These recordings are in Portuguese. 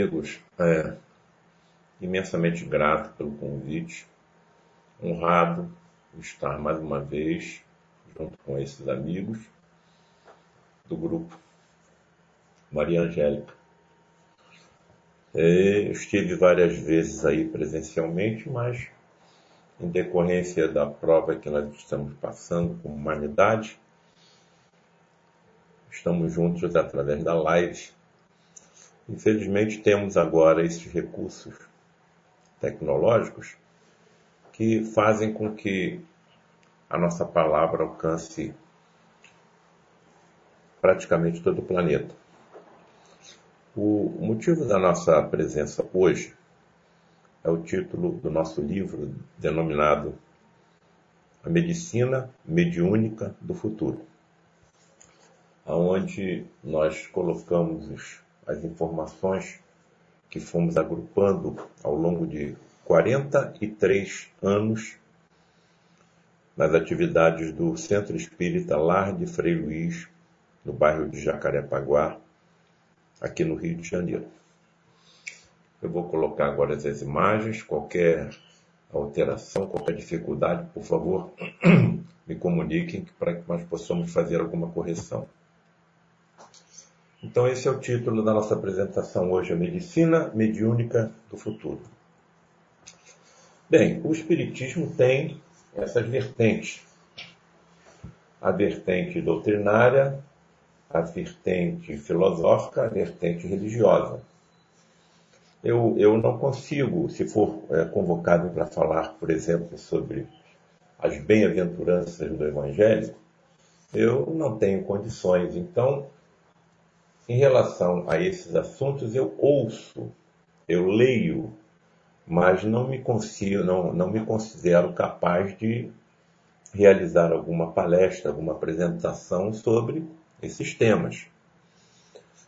amigos, é, imensamente grato pelo convite, honrado estar mais uma vez junto com esses amigos do grupo Maria Angélica. É, estive várias vezes aí presencialmente, mas em decorrência da prova que nós estamos passando como humanidade, estamos juntos através da live. Infelizmente temos agora esses recursos tecnológicos que fazem com que a nossa palavra alcance praticamente todo o planeta. O motivo da nossa presença hoje é o título do nosso livro denominado A Medicina Mediúnica do Futuro, onde nós colocamos as informações que fomos agrupando ao longo de 43 anos nas atividades do Centro Espírita Lar de Frei Luiz, no bairro de Jacarepaguá, aqui no Rio de Janeiro. Eu vou colocar agora as imagens, qualquer alteração, qualquer dificuldade, por favor, me comuniquem para que nós possamos fazer alguma correção. Então esse é o título da nossa apresentação hoje, a Medicina Mediúnica do Futuro. Bem, o Espiritismo tem essas vertentes. A vertente doutrinária, a vertente filosófica, a vertente religiosa. Eu, eu não consigo, se for é, convocado para falar, por exemplo, sobre as bem-aventuranças do Evangelho, eu não tenho condições. Então, em relação a esses assuntos, eu ouço, eu leio, mas não me consigo, não, não me considero capaz de realizar alguma palestra, alguma apresentação sobre esses temas.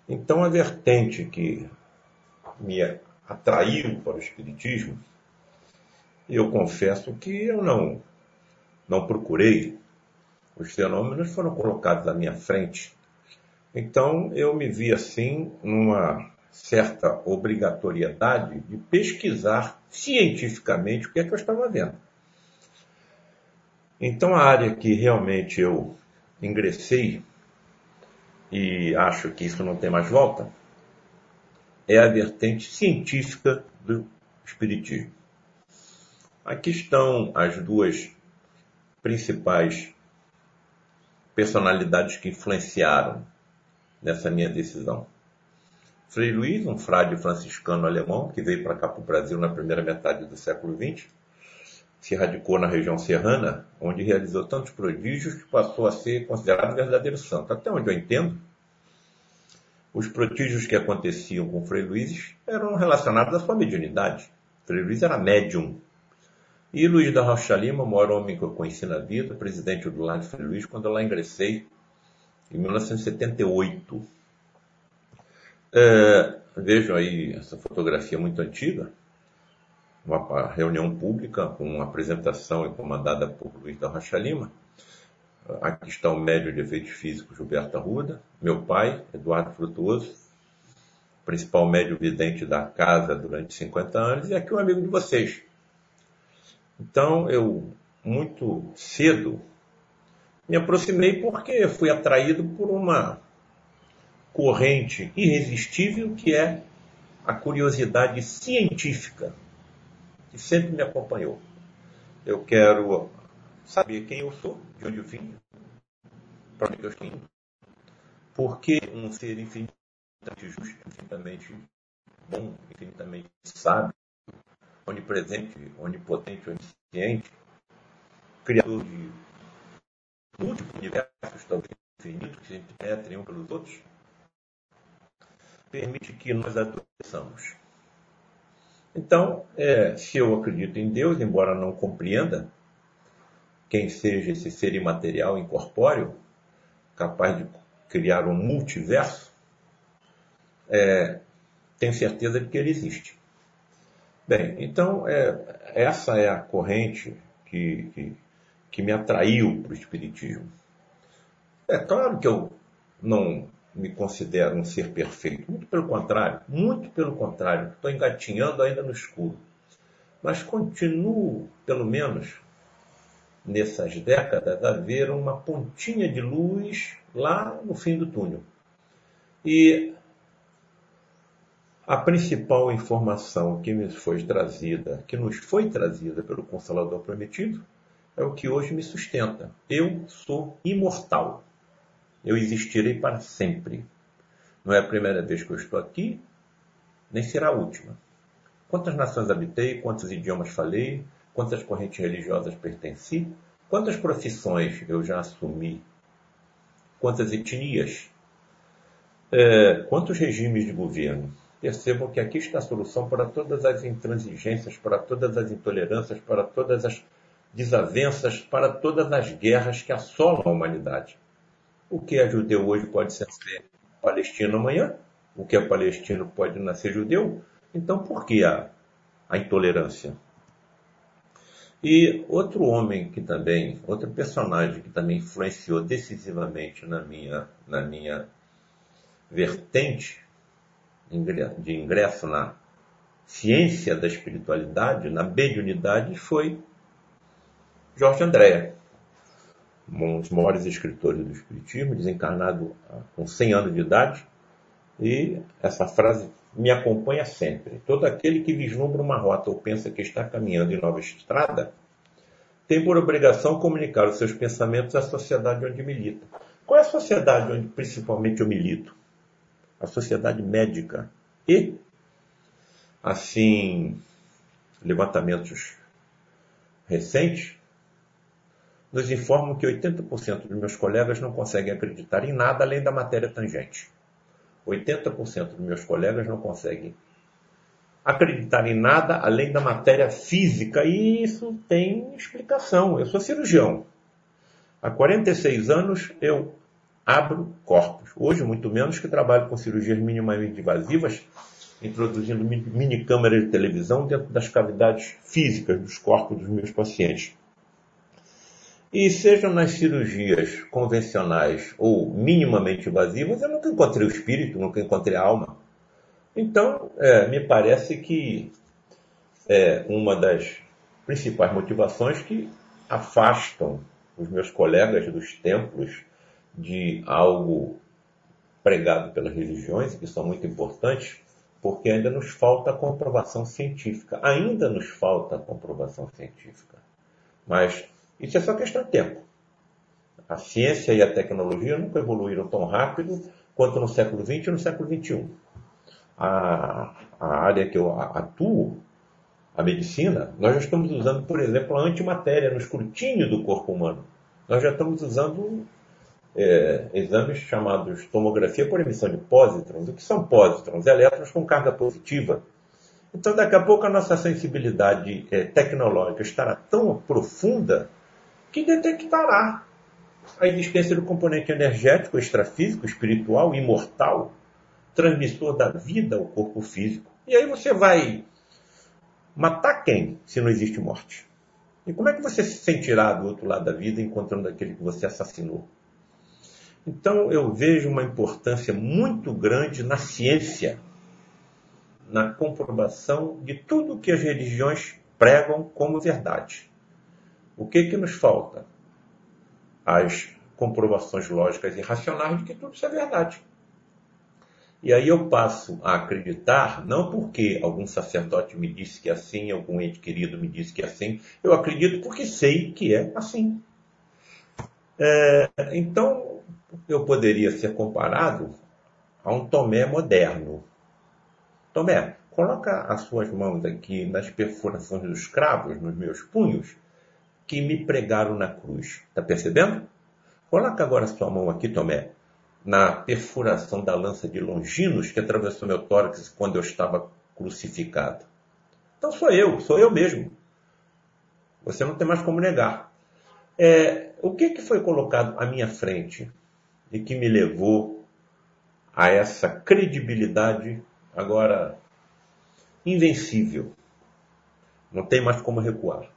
Então, a vertente que me atraiu para o Espiritismo, eu confesso que eu não, não procurei. Os fenômenos foram colocados à minha frente. Então, eu me vi assim, numa certa obrigatoriedade de pesquisar cientificamente o que é que eu estava vendo. Então, a área que realmente eu ingressei, e acho que isso não tem mais volta, é a vertente científica do Espiritismo. Aqui estão as duas principais personalidades que influenciaram nessa minha decisão. Frei Luiz, um frade franciscano alemão que veio para cá para o Brasil na primeira metade do século XX, se radicou na região serrana, onde realizou tantos prodígios que passou a ser considerado verdadeiro santo. Até onde eu entendo, os prodígios que aconteciam com Frei Luiz eram relacionados à sua mediunidade. Frei Luiz era médium. E Luiz da Rocha Lima, o maior homem que eu conheci na vida, presidente do Lar de Frei Luiz, quando eu lá ingressei em 1978. É, vejam aí essa fotografia muito antiga, uma reunião pública com uma apresentação comandada por Luiz da Rocha Lima. Aqui está o médio de efeitos físicos Gilberto Arruda, meu pai, Eduardo Frutuoso, principal médio vidente da casa durante 50 anos, e aqui um amigo de vocês. Então, eu, muito cedo, me aproximei porque fui atraído por uma corrente irresistível que é a curiosidade científica, que sempre me acompanhou. Eu quero saber quem eu sou, de onde eu vim, para onde eu estou indo. Porque um ser infinitamente justo, infinitamente bom, infinitamente sábio, onipresente, onipotente, onisciente, criador de múltiplos universos, talvez infinitos, que se penetrem um pelos outros, permite que nós adoeçamos. Então, é, se eu acredito em Deus, embora não compreenda quem seja esse ser imaterial incorpóreo, capaz de criar um multiverso, é, tenho certeza de que ele existe. Bem, então é, essa é a corrente que, que, que me atraiu para o Espiritismo. É claro que eu não me considero um ser perfeito. Muito pelo contrário, muito pelo contrário. Estou engatinhando ainda no escuro. Mas continuo, pelo menos, nessas décadas, a ver uma pontinha de luz lá no fim do túnel. E a principal informação que me foi trazida, que nos foi trazida pelo Consolador Prometido, é o que hoje me sustenta. Eu sou imortal. Eu existirei para sempre. Não é a primeira vez que eu estou aqui, nem será a última. Quantas nações habitei, quantos idiomas falei, quantas correntes religiosas pertenci, quantas profissões eu já assumi, quantas etnias, é, quantos regimes de governo. Percebam que aqui está a solução para todas as intransigências, para todas as intolerâncias, para todas as desavenças, para todas as guerras que assolam a humanidade. O que é judeu hoje pode ser palestino amanhã, o que é palestino pode nascer judeu. Então, por que a, a intolerância? E outro homem que também, outro personagem que também influenciou decisivamente na minha, na minha vertente de ingresso na ciência da espiritualidade, na mediunidade, foi Jorge Andréa, um dos maiores escritores do Espiritismo, desencarnado com 100 anos de idade, e essa frase me acompanha sempre. Todo aquele que vislumbra uma rota ou pensa que está caminhando em nova estrada, tem por obrigação comunicar os seus pensamentos à sociedade onde milita. Qual é a sociedade onde principalmente eu milito? A sociedade médica. E, assim, levantamentos recentes nos informam que 80% dos meus colegas não conseguem acreditar em nada além da matéria tangente. 80% dos meus colegas não conseguem acreditar em nada além da matéria física, e isso tem explicação. Eu sou cirurgião. Há 46 anos eu abro corpos. Hoje, muito menos que trabalho com cirurgias minimamente invasivas, introduzindo mini câmeras de televisão dentro das cavidades físicas dos corpos dos meus pacientes. E sejam nas cirurgias convencionais ou minimamente invasivas, eu nunca encontrei o espírito, nunca encontrei a alma. Então, é, me parece que é uma das principais motivações que afastam os meus colegas dos templos de algo pregado pelas religiões, que são muito importantes, porque ainda nos falta comprovação científica. Ainda nos falta comprovação científica. Mas isso é só questão de tempo. A ciência e a tecnologia nunca evoluíram tão rápido quanto no século XX e no século XXI. A, a área que eu atuo, a medicina, nós já estamos usando, por exemplo, a antimatéria no escrutínio do corpo humano. Nós já estamos usando é, exames chamados tomografia por emissão de pósitrons. O que são pósitrons? Elétrons com carga positiva. Então, daqui a pouco, a nossa sensibilidade é, tecnológica estará tão profunda que detectará a existência do componente energético, extrafísico, espiritual, imortal, transmissor da vida ao corpo físico. E aí você vai matar quem se não existe morte? E como é que você se sentirá do outro lado da vida encontrando aquele que você assassinou? Então eu vejo uma importância muito grande na ciência, na comprovação de tudo que as religiões pregam como verdade. O que, que nos falta? As comprovações lógicas e racionais de que tudo isso é verdade. E aí eu passo a acreditar, não porque algum sacerdote me disse que é assim, algum ente querido me disse que é assim, eu acredito porque sei que é assim. É, então, eu poderia ser comparado a um Tomé moderno. Tomé, coloca as suas mãos aqui nas perfurações dos cravos, nos meus punhos, que me pregaram na cruz. Está percebendo? Coloca agora sua mão aqui, Tomé, na perfuração da lança de Longinos que atravessou meu tórax quando eu estava crucificado. Então sou eu, sou eu mesmo. Você não tem mais como negar. É, o que, que foi colocado à minha frente e que me levou a essa credibilidade agora invencível? Não tem mais como recuar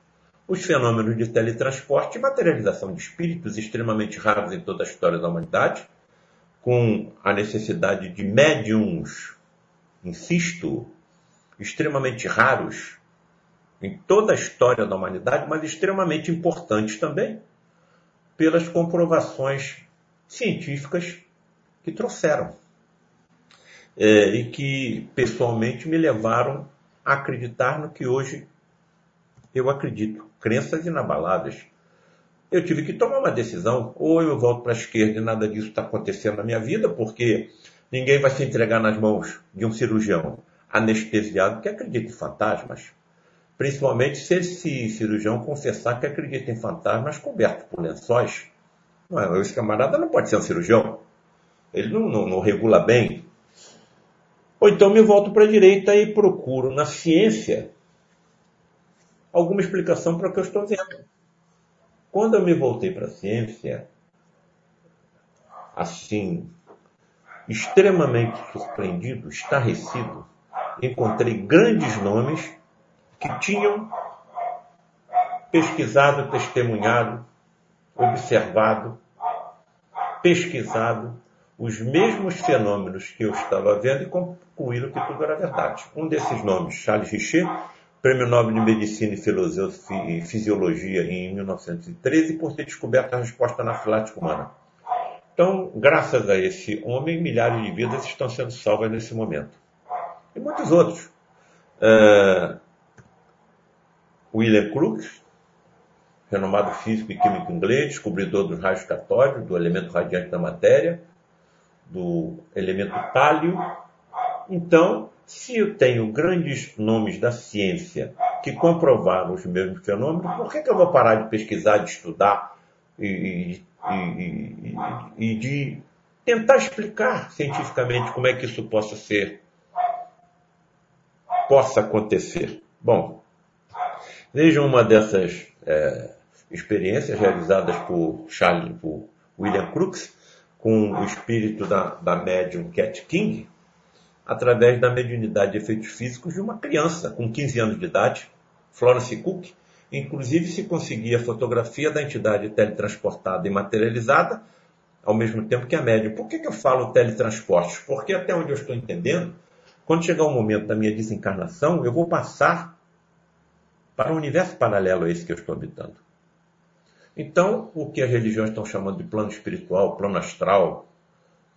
os fenômenos de teletransporte e materialização de espíritos extremamente raros em toda a história da humanidade, com a necessidade de médiums, insisto, extremamente raros em toda a história da humanidade, mas extremamente importantes também, pelas comprovações científicas que trouxeram. É, e que pessoalmente me levaram a acreditar no que hoje eu acredito. Crenças inabaláveis. Eu tive que tomar uma decisão, ou eu volto para a esquerda e nada disso está acontecendo na minha vida, porque ninguém vai se entregar nas mãos de um cirurgião anestesiado que acredita em fantasmas. Principalmente se esse cirurgião confessar que acredita em fantasmas coberto por lençóis. Não é? Esse camarada não pode ser um cirurgião. Ele não, não, não regula bem. Ou então me volto para a direita e procuro na ciência alguma explicação para o que eu estou vendo. Quando eu me voltei para a ciência, assim, extremamente surpreendido, estarrecido, encontrei grandes nomes que tinham pesquisado, testemunhado, observado, pesquisado os mesmos fenômenos que eu estava vendo e concluíram que tudo era verdade. Um desses nomes, Charles Richer, Prêmio Nobel de Medicina e Fisiologia em 1913, por ter descoberto a resposta anafilática humana. Então, graças a esse homem, milhares de vidas estão sendo salvas nesse momento. E muitos outros. Uh, William Crookes, renomado físico e químico inglês, descobridor dos raios catódicos, do elemento radiante da matéria, do elemento tálio. Então, se eu tenho grandes nomes da ciência que comprovaram os mesmos fenômenos, por que, que eu vou parar de pesquisar, de estudar e, e, e, e de tentar explicar cientificamente como é que isso possa ser, possa acontecer? Bom, vejam uma dessas é, experiências realizadas por Charles, por William Crookes, com o espírito da, da médium Cat King, através da mediunidade de efeitos físicos de uma criança com 15 anos de idade, Florence Cook, inclusive se conseguia a fotografia da entidade teletransportada e materializada, ao mesmo tempo que a médium. Por que, que eu falo teletransportes? Porque até onde eu estou entendendo, quando chegar o momento da minha desencarnação, eu vou passar para um universo paralelo a esse que eu estou habitando. Então, o que as religiões estão chamando de plano espiritual, plano astral,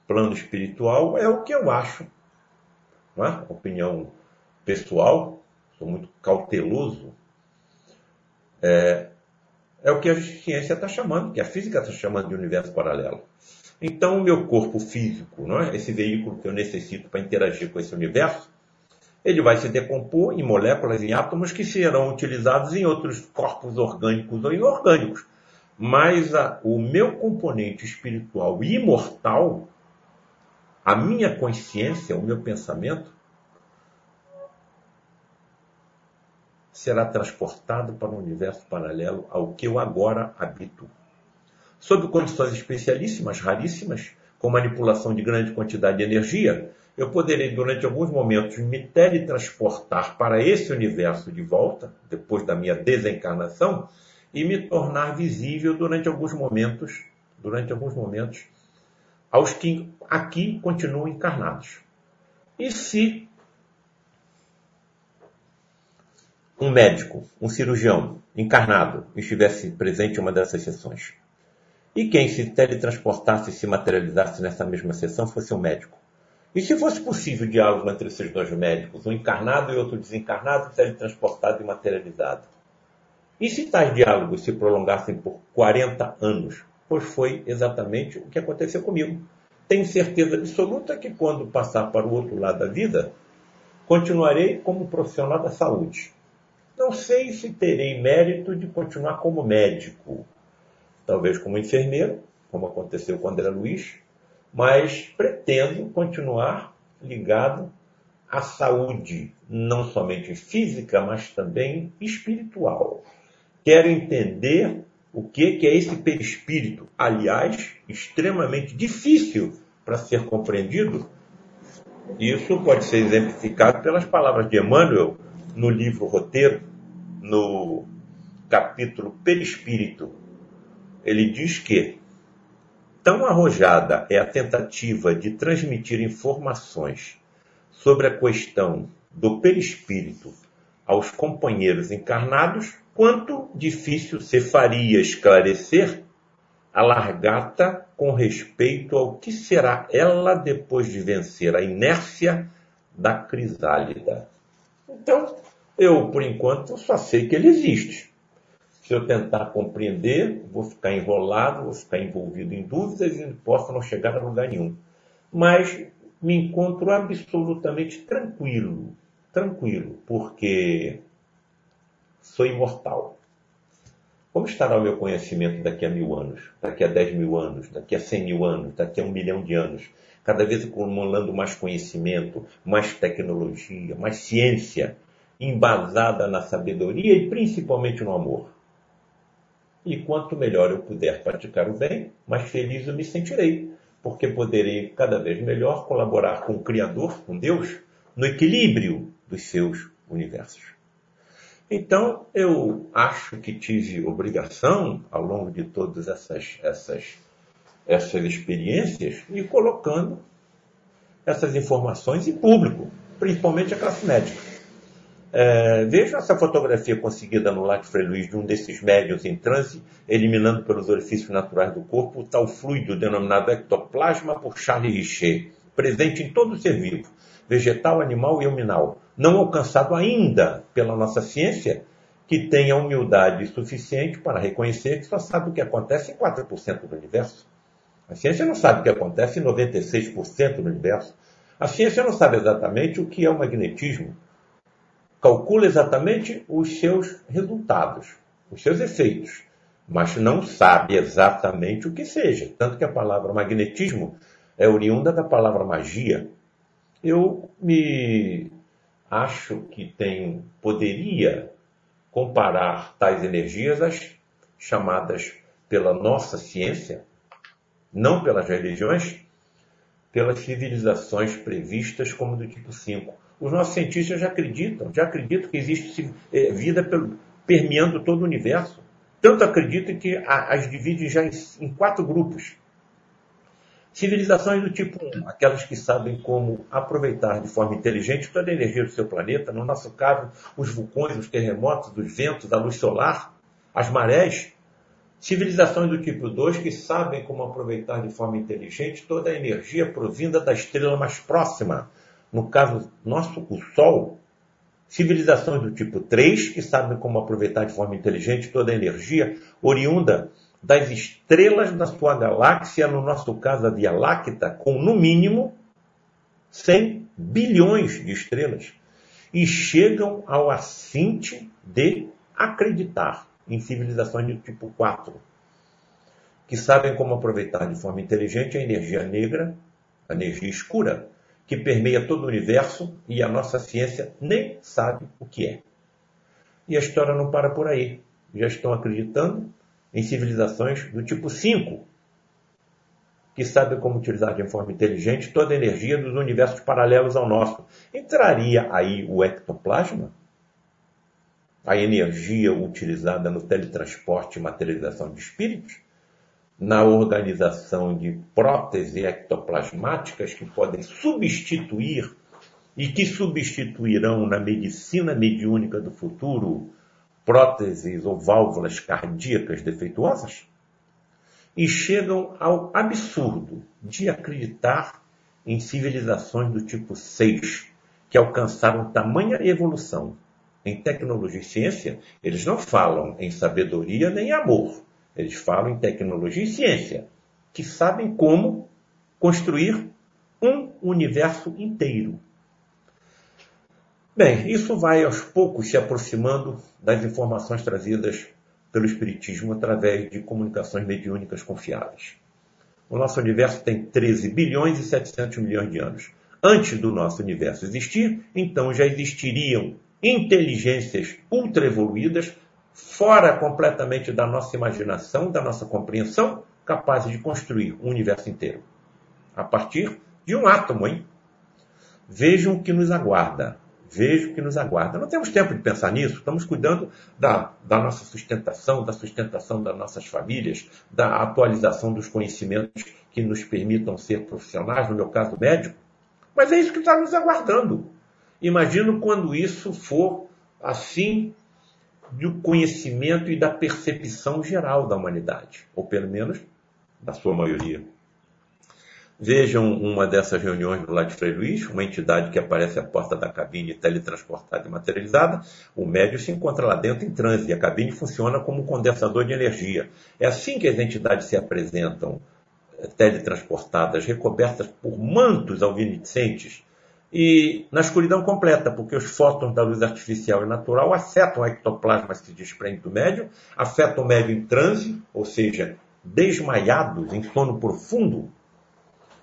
plano espiritual, é o que eu acho. É? Opinião pessoal, sou muito cauteloso. É, é o que a ciência está chamando, que a física está chamando de universo paralelo. Então, o meu corpo físico, é? esse veículo que eu necessito para interagir com esse universo, ele vai se decompor em moléculas, em átomos que serão utilizados em outros corpos orgânicos ou inorgânicos mas a, o meu componente espiritual imortal, a minha consciência, o meu pensamento, será transportado para um universo paralelo ao que eu agora habito. Sob condições especialíssimas, raríssimas, com manipulação de grande quantidade de energia, eu poderei, durante alguns momentos, me teletransportar para esse universo de volta, depois da minha desencarnação, e me tornar visível durante alguns momentos, durante alguns momentos, aos que aqui continuam encarnados. E se um médico, um cirurgião encarnado estivesse presente em uma dessas sessões, e quem se teletransportasse e se materializasse nessa mesma sessão fosse um médico. E se fosse possível o diálogo entre esses dois médicos, um encarnado e outro desencarnado, teletransportado e materializado? E se tais diálogos se prolongassem por 40 anos? Pois foi exatamente o que aconteceu comigo. Tenho certeza absoluta que quando passar para o outro lado da vida, continuarei como profissional da saúde. Não sei se terei mérito de continuar como médico, talvez como enfermeiro, como aconteceu com André Luiz, mas pretendo continuar ligado à saúde, não somente física, mas também espiritual quero entender o que, é esse perispírito. Aliás, extremamente difícil para ser compreendido. Isso pode ser exemplificado pelas palavras de Emmanuel no livro Roteiro, no capítulo Perispírito. Ele diz que tão arrojada é a tentativa de transmitir informações sobre a questão do perispírito aos companheiros encarnados, quanto difícil se faria esclarecer a largata com respeito ao que será ela depois de vencer a inércia da crisálida. Então, eu, por enquanto, só sei que ele existe. Se eu tentar compreender, vou ficar enrolado, vou ficar envolvido em dúvidas e posso não chegar a lugar nenhum. Mas me encontro absolutamente tranquilo, tranquilo, porque sou imortal. Como estará o meu conhecimento daqui a mil anos, daqui a dez mil anos, daqui a cem mil anos, daqui a um milhão de anos? Cada vez acumulando mais conhecimento, mais tecnologia, mais ciência, embasada na sabedoria e principalmente no amor. E quanto melhor eu puder praticar o bem, mais feliz eu me sentirei, porque poderei cada vez melhor colaborar com o Criador, com Deus, no equilíbrio dos seus universos. Então, eu acho que tive obrigação, ao longo de todas essas, essas, essas experiências, de colocando essas informações em público, principalmente a classe médica. É, essa fotografia conseguida no Lac Luiz de um desses médios em transe, eliminando pelos orifícios naturais do corpo o tal fluido denominado ectoplasma por Charles Richer, presente em todo ser vivo, vegetal, animal e huminal, não alcançado ainda pela nossa ciência, que tem a humildade suficiente para reconhecer que só sabe o que acontece em 4% do universo. A ciência não sabe o que acontece em 96% do universo. A ciência não sabe exatamente o que é o magnetismo, calcula exatamente os seus resultados, os seus efeitos, mas não sabe exatamente o que seja. Tanto que a palavra magnetismo é oriunda da palavra magia. Eu me acho que tem, poderia comparar tais energias às chamadas pela nossa ciência, não pelas religiões, pelas civilizações previstas como do tipo 5 os nossos cientistas já acreditam, já acreditam que existe eh, vida permeando todo o universo. Tanto acreditam que as dividem já em quatro grupos. Civilizações do tipo 1, aquelas que sabem como aproveitar de forma inteligente toda a energia do seu planeta, no nosso caso, os vulcões, os terremotos, os ventos, a luz solar, as marés. Civilizações do tipo 2 que sabem como aproveitar de forma inteligente toda a energia provinda da estrela mais próxima, no caso nosso, o Sol, civilizações do tipo 3, que sabem como aproveitar de forma inteligente toda a energia oriunda das estrelas da sua galáxia, no nosso caso a Via Láctea, com no mínimo 100 bilhões de estrelas, e chegam ao assinte de acreditar em civilizações do tipo 4, que sabem como aproveitar de forma inteligente a energia negra, a energia escura, que permeia todo o universo e a nossa ciência nem sabe o que é. E a história não para por aí. Já estão acreditando em civilizações do tipo 5, que sabem como utilizar de forma inteligente toda a energia dos universos paralelos ao nosso. Entraria aí o ectoplasma? A energia utilizada no teletransporte e materialização de espíritos? na organização de próteses ectoplasmáticas que podem substituir e que substituirão na medicina mediúnica do futuro próteses ou válvulas cardíacas defeituosas? E chegam ao absurdo de acreditar em civilizações do tipo 6, que alcançaram tamanha evolução em tecnologia e ciência, eles não falam em sabedoria nem amor eles falam em tecnologia e ciência, que sabem como construir um universo inteiro. Bem, isso vai aos poucos se aproximando das informações trazidas pelo Espiritismo através de comunicações mediúnicas confiáveis. O nosso universo tem 13 bilhões e 700 milhões de anos. Antes do nosso universo existir, então já existiriam inteligências ultra evoluídas fora completamente da nossa imaginação, da nossa compreensão, capazes de construir um universo inteiro. A partir de um átomo, hein? Vejam o que nos aguarda. Vejo que nos aguarda. Não temos tempo de pensar nisso, estamos cuidando da, da nossa sustentação, da sustentação das nossas famílias, da atualização dos conhecimentos que nos permitam ser profissionais, no meu caso médico. Mas é isso que está nos aguardando. Imagino quando isso for assim do conhecimento e da percepção geral da humanidade, ou pelo menos da sua maioria. Vejam uma dessas reuniões do lado de Frei Luiz, uma entidade que aparece à porta da cabine teletransportada e materializada. O médio se encontra lá dentro em transe e a cabine funciona como um condensador de energia. É assim que as entidades se apresentam eh, teletransportadas, recobertas por mantos alvinescentes e na escuridão completa, porque os fótons da luz artificial e natural afetam o ectoplasma que se desprende do médium, afetam o médium em transe, ou seja, desmaiados, em sono profundo,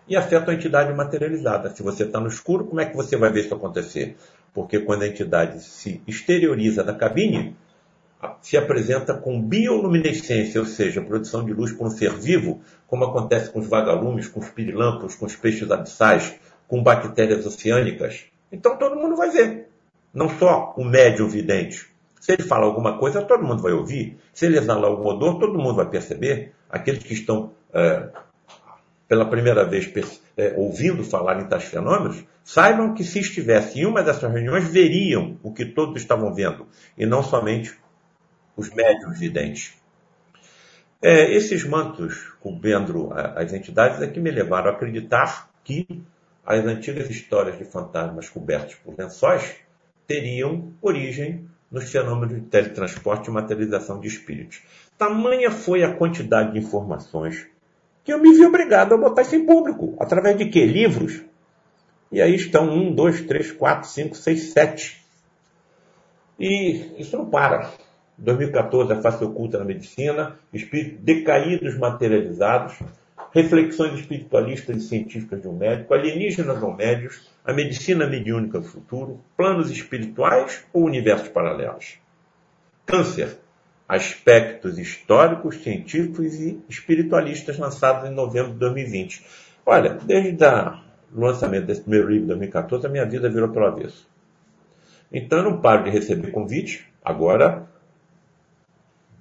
e afetam a entidade materializada. Se você está no escuro, como é que você vai ver isso acontecer? Porque quando a entidade se exterioriza da cabine, se apresenta com bioluminescência, ou seja, produção de luz por um ser vivo, como acontece com os vagalumes, com os pirilampos, com os peixes abissais, com bactérias oceânicas. Então todo mundo vai ver. Não só o médium vidente. Se ele fala alguma coisa, todo mundo vai ouvir. Se ele exalar algum odor, todo mundo vai perceber. Aqueles que estão é, pela primeira vez é, ouvindo falar em tais fenômenos, saibam que se estivesse em uma dessas reuniões, veriam o que todos estavam vendo, e não somente os médiums videntes. É, esses mantos cobrindo as entidades é que me levaram a acreditar que as antigas histórias de fantasmas cobertos por lençóis teriam origem nos fenômenos de teletransporte e materialização de espíritos. Tamanha foi a quantidade de informações que eu me vi obrigado a botar isso em público. Através de quê? Livros. E aí estão um, dois, três, quatro, cinco, seis, sete. E isso não para. 2014, a face oculta na medicina, espíritos decaídos materializados, reflexões espiritualistas e científicas de um médico, alienígenas ou médios, a medicina mediúnica do futuro, planos espirituais ou universos paralelos. Câncer, aspectos históricos, científicos e espiritualistas lançados em novembro de 2020. Olha, desde o lançamento desse primeiro livro de 2014, a minha vida virou pelo avesso. Então eu não paro de receber convite, agora,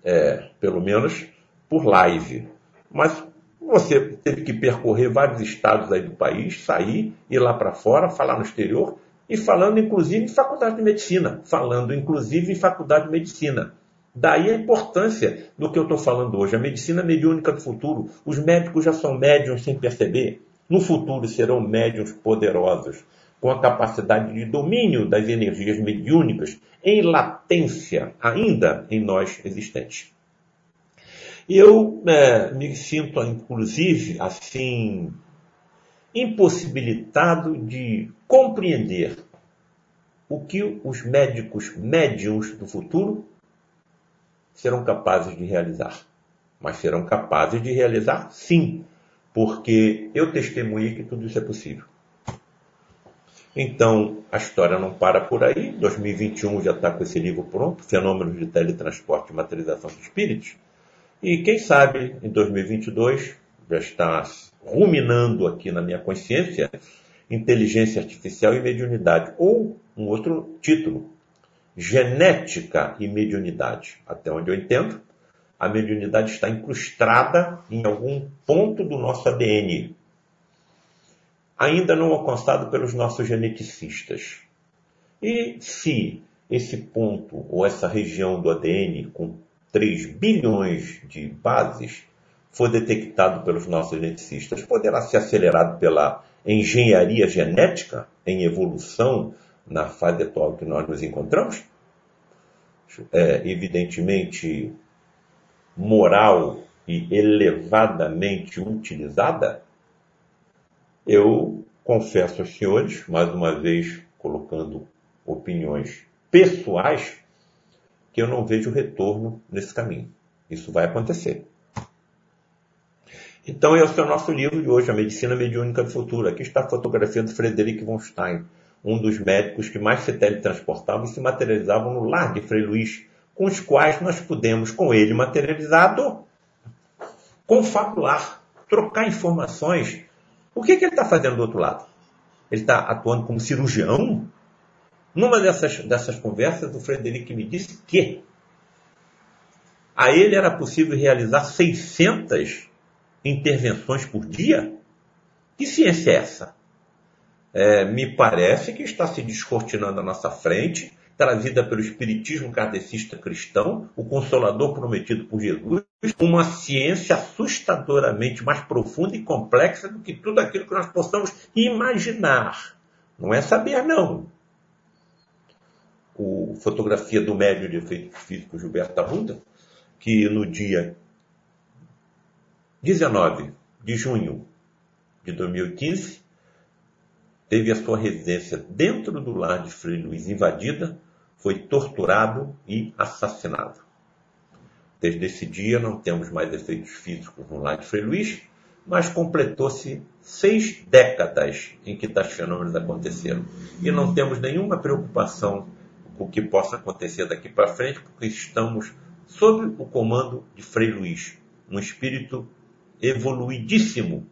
é, pelo menos por live. Mas você teve que percorrer vários estados aí do país, sair, ir lá para fora, falar no exterior, e falando inclusive em faculdade de medicina, falando inclusive em faculdade de medicina. Daí a importância do que eu estou falando hoje. A medicina mediúnica do futuro. Os médicos já são médiums sem perceber. No futuro serão médiums poderosos, com a capacidade de domínio das energias mediúnicas em latência ainda em nós existentes. Eu é, me sinto, inclusive, assim, impossibilitado de compreender o que os médicos médiums do futuro serão capazes de realizar. Mas serão capazes de realizar sim, porque eu testemunhei que tudo isso é possível. Então, a história não para por aí. 2021 já está com esse livro pronto, Fenômenos de Teletransporte e Materialização de Espíritos. E quem sabe, em 2022, já está ruminando aqui na minha consciência inteligência artificial e mediunidade. Ou um outro título, genética e mediunidade. Até onde eu entendo, a mediunidade está incrustada em algum ponto do nosso ADN, ainda não alcançado pelos nossos geneticistas. E se esse ponto ou essa região do ADN com 3 bilhões de bases for detectado pelos nossos geneticistas, poderá ser acelerado pela engenharia genética em evolução na fase atual que nós nos encontramos, é, evidentemente moral e elevadamente utilizada, eu confesso aos senhores, mais uma vez colocando opiniões pessoais, que eu não vejo retorno nesse caminho. Isso vai acontecer. Então, esse é o nosso livro de hoje, A Medicina Mediúnica do Futuro. Aqui está a fotografia do Frederic von Stein, um dos médicos que mais se teletransportavam e se materializavam no lar de Frei Luiz, com os quais nós pudemos, com ele materializado, confabular, trocar informações. O que, que ele está fazendo do outro lado? Ele está atuando como cirurgião? Numa dessas, dessas conversas, o Frederic me disse que a ele era possível realizar 600 intervenções por dia? Que ciência é essa? É, me parece que está se descortinando à nossa frente, trazida pelo Espiritismo kardecista cristão, o Consolador prometido por Jesus, uma ciência assustadoramente mais profunda e complexa do que tudo aquilo que nós possamos imaginar. Não é saber, não. O fotografia do médio de efeitos físicos Gilberto Arruda que no dia 19 de junho de 2015 teve a sua residência dentro do lar de Frei Luiz invadida, foi torturado e assassinado. Desde esse dia não temos mais efeitos físicos no lar de Frei Luiz, mas completou-se seis décadas em que tais fenômenos aconteceram. E não temos nenhuma preocupação com o que possa acontecer daqui para frente, porque estamos sob o comando de Frei Luís, um espírito evoluidíssimo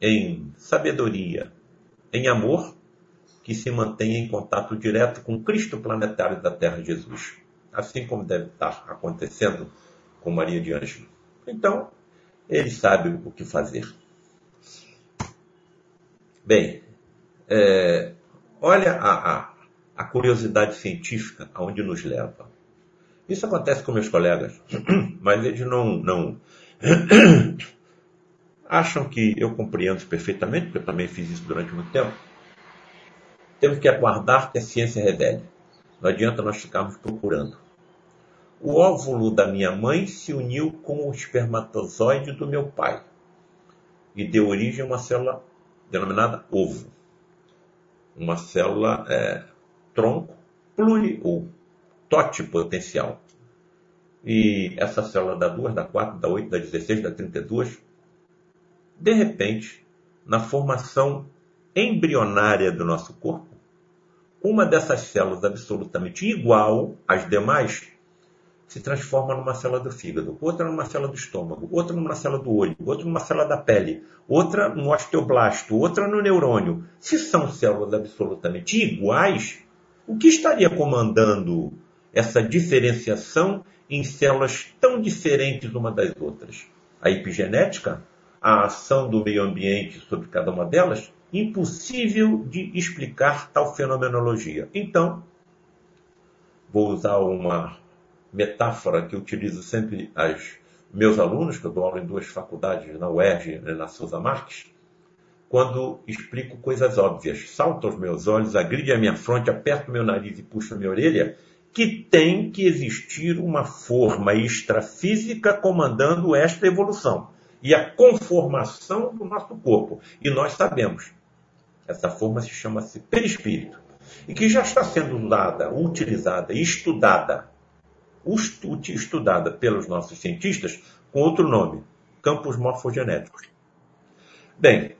em sabedoria, em amor, que se mantém em contato direto com Cristo planetário da Terra Jesus, assim como deve estar acontecendo com Maria de Ângelo. Então, ele sabe o que fazer. Bem, é, olha a, a, a curiosidade científica aonde nos leva. Isso acontece com meus colegas, mas eles não, não acham que eu compreendo perfeitamente, porque eu também fiz isso durante muito tempo. Temos que aguardar que a ciência revele. Não adianta nós ficarmos procurando. O óvulo da minha mãe se uniu com o espermatozoide do meu pai e deu origem a uma célula denominada ovo. Uma célula é, tronco pluri ou totipotencial. E essa célula dá 2, dá 4, dá 8, dá 16, dá 32. De repente, na formação embrionária do nosso corpo, uma dessas células absolutamente igual às demais se transforma numa célula do fígado, outra numa célula do estômago, outra numa célula do olho, outra numa célula da pele, outra no osteoblasto, outra no neurônio. Se são células absolutamente iguais, o que estaria comandando essa diferenciação em células tão diferentes uma das outras. A epigenética, a ação do meio ambiente sobre cada uma delas, impossível de explicar tal fenomenologia. Então, vou usar uma metáfora que utilizo sempre aos meus alunos, que eu dou aula em duas faculdades, na UERJ e na Souza Marques, quando explico coisas óbvias. Salta aos meus olhos, agride a minha fronte, aperta o meu nariz e puxa a minha orelha, que tem que existir uma forma extrafísica comandando esta evolução e a conformação do nosso corpo. E nós sabemos, essa forma se chama-se perispírito, e que já está sendo usada, utilizada, estudada, estudada pelos nossos cientistas com outro nome, campos morfogenéticos. Bem,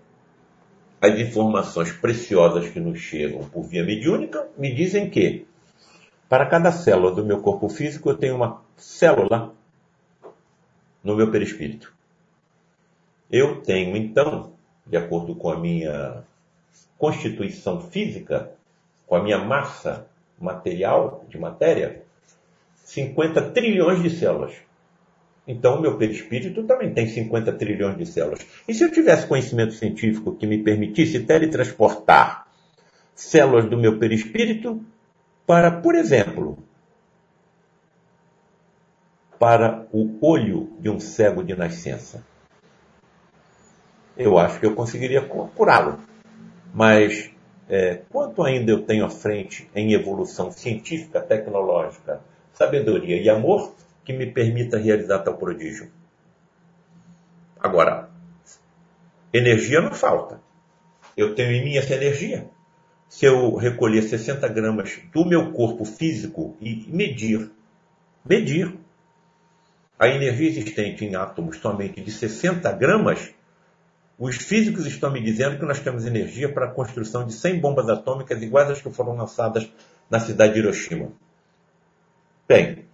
as informações preciosas que nos chegam por via mediúnica me dizem que para cada célula do meu corpo físico, eu tenho uma célula no meu perispírito. Eu tenho, então, de acordo com a minha constituição física, com a minha massa material de matéria, 50 trilhões de células. Então, o meu perispírito também tem 50 trilhões de células. E se eu tivesse conhecimento científico que me permitisse teletransportar células do meu perispírito para, por exemplo, para o olho de um cego de nascença. Eu acho que eu conseguiria curá-lo. Mas é, quanto ainda eu tenho à frente em evolução científica, tecnológica, sabedoria e amor que me permita realizar tal prodígio? Agora, energia não falta. Eu tenho em mim essa energia se eu recolher 60 gramas do meu corpo físico e medir, medir a energia existente em átomos somente de 60 gramas, os físicos estão me dizendo que nós temos energia para a construção de 100 bombas atômicas iguais às que foram lançadas na cidade de Hiroshima. Bem,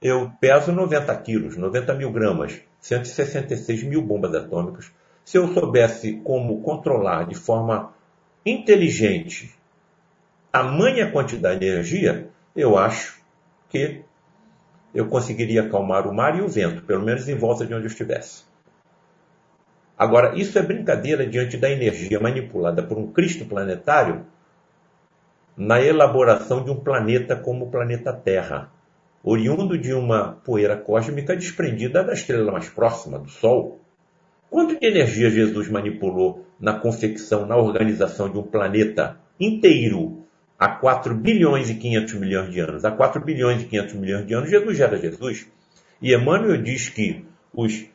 eu peso 90 quilos, 90 mil gramas, 166 mil bombas atômicas. Se eu soubesse como controlar de forma inteligente tamanha quantidade de energia, eu acho que eu conseguiria acalmar o mar e o vento, pelo menos em volta de onde eu estivesse. Agora, isso é brincadeira diante da energia manipulada por um Cristo planetário na elaboração de um planeta como o planeta Terra, oriundo de uma poeira cósmica desprendida da estrela mais próxima, do Sol. Quanto de energia Jesus manipulou na confecção, na organização de um planeta inteiro há 4 bilhões e 500 milhões de anos? Há 4 bilhões e 500 milhões de anos, Jesus era Jesus. E Emmanuel diz que os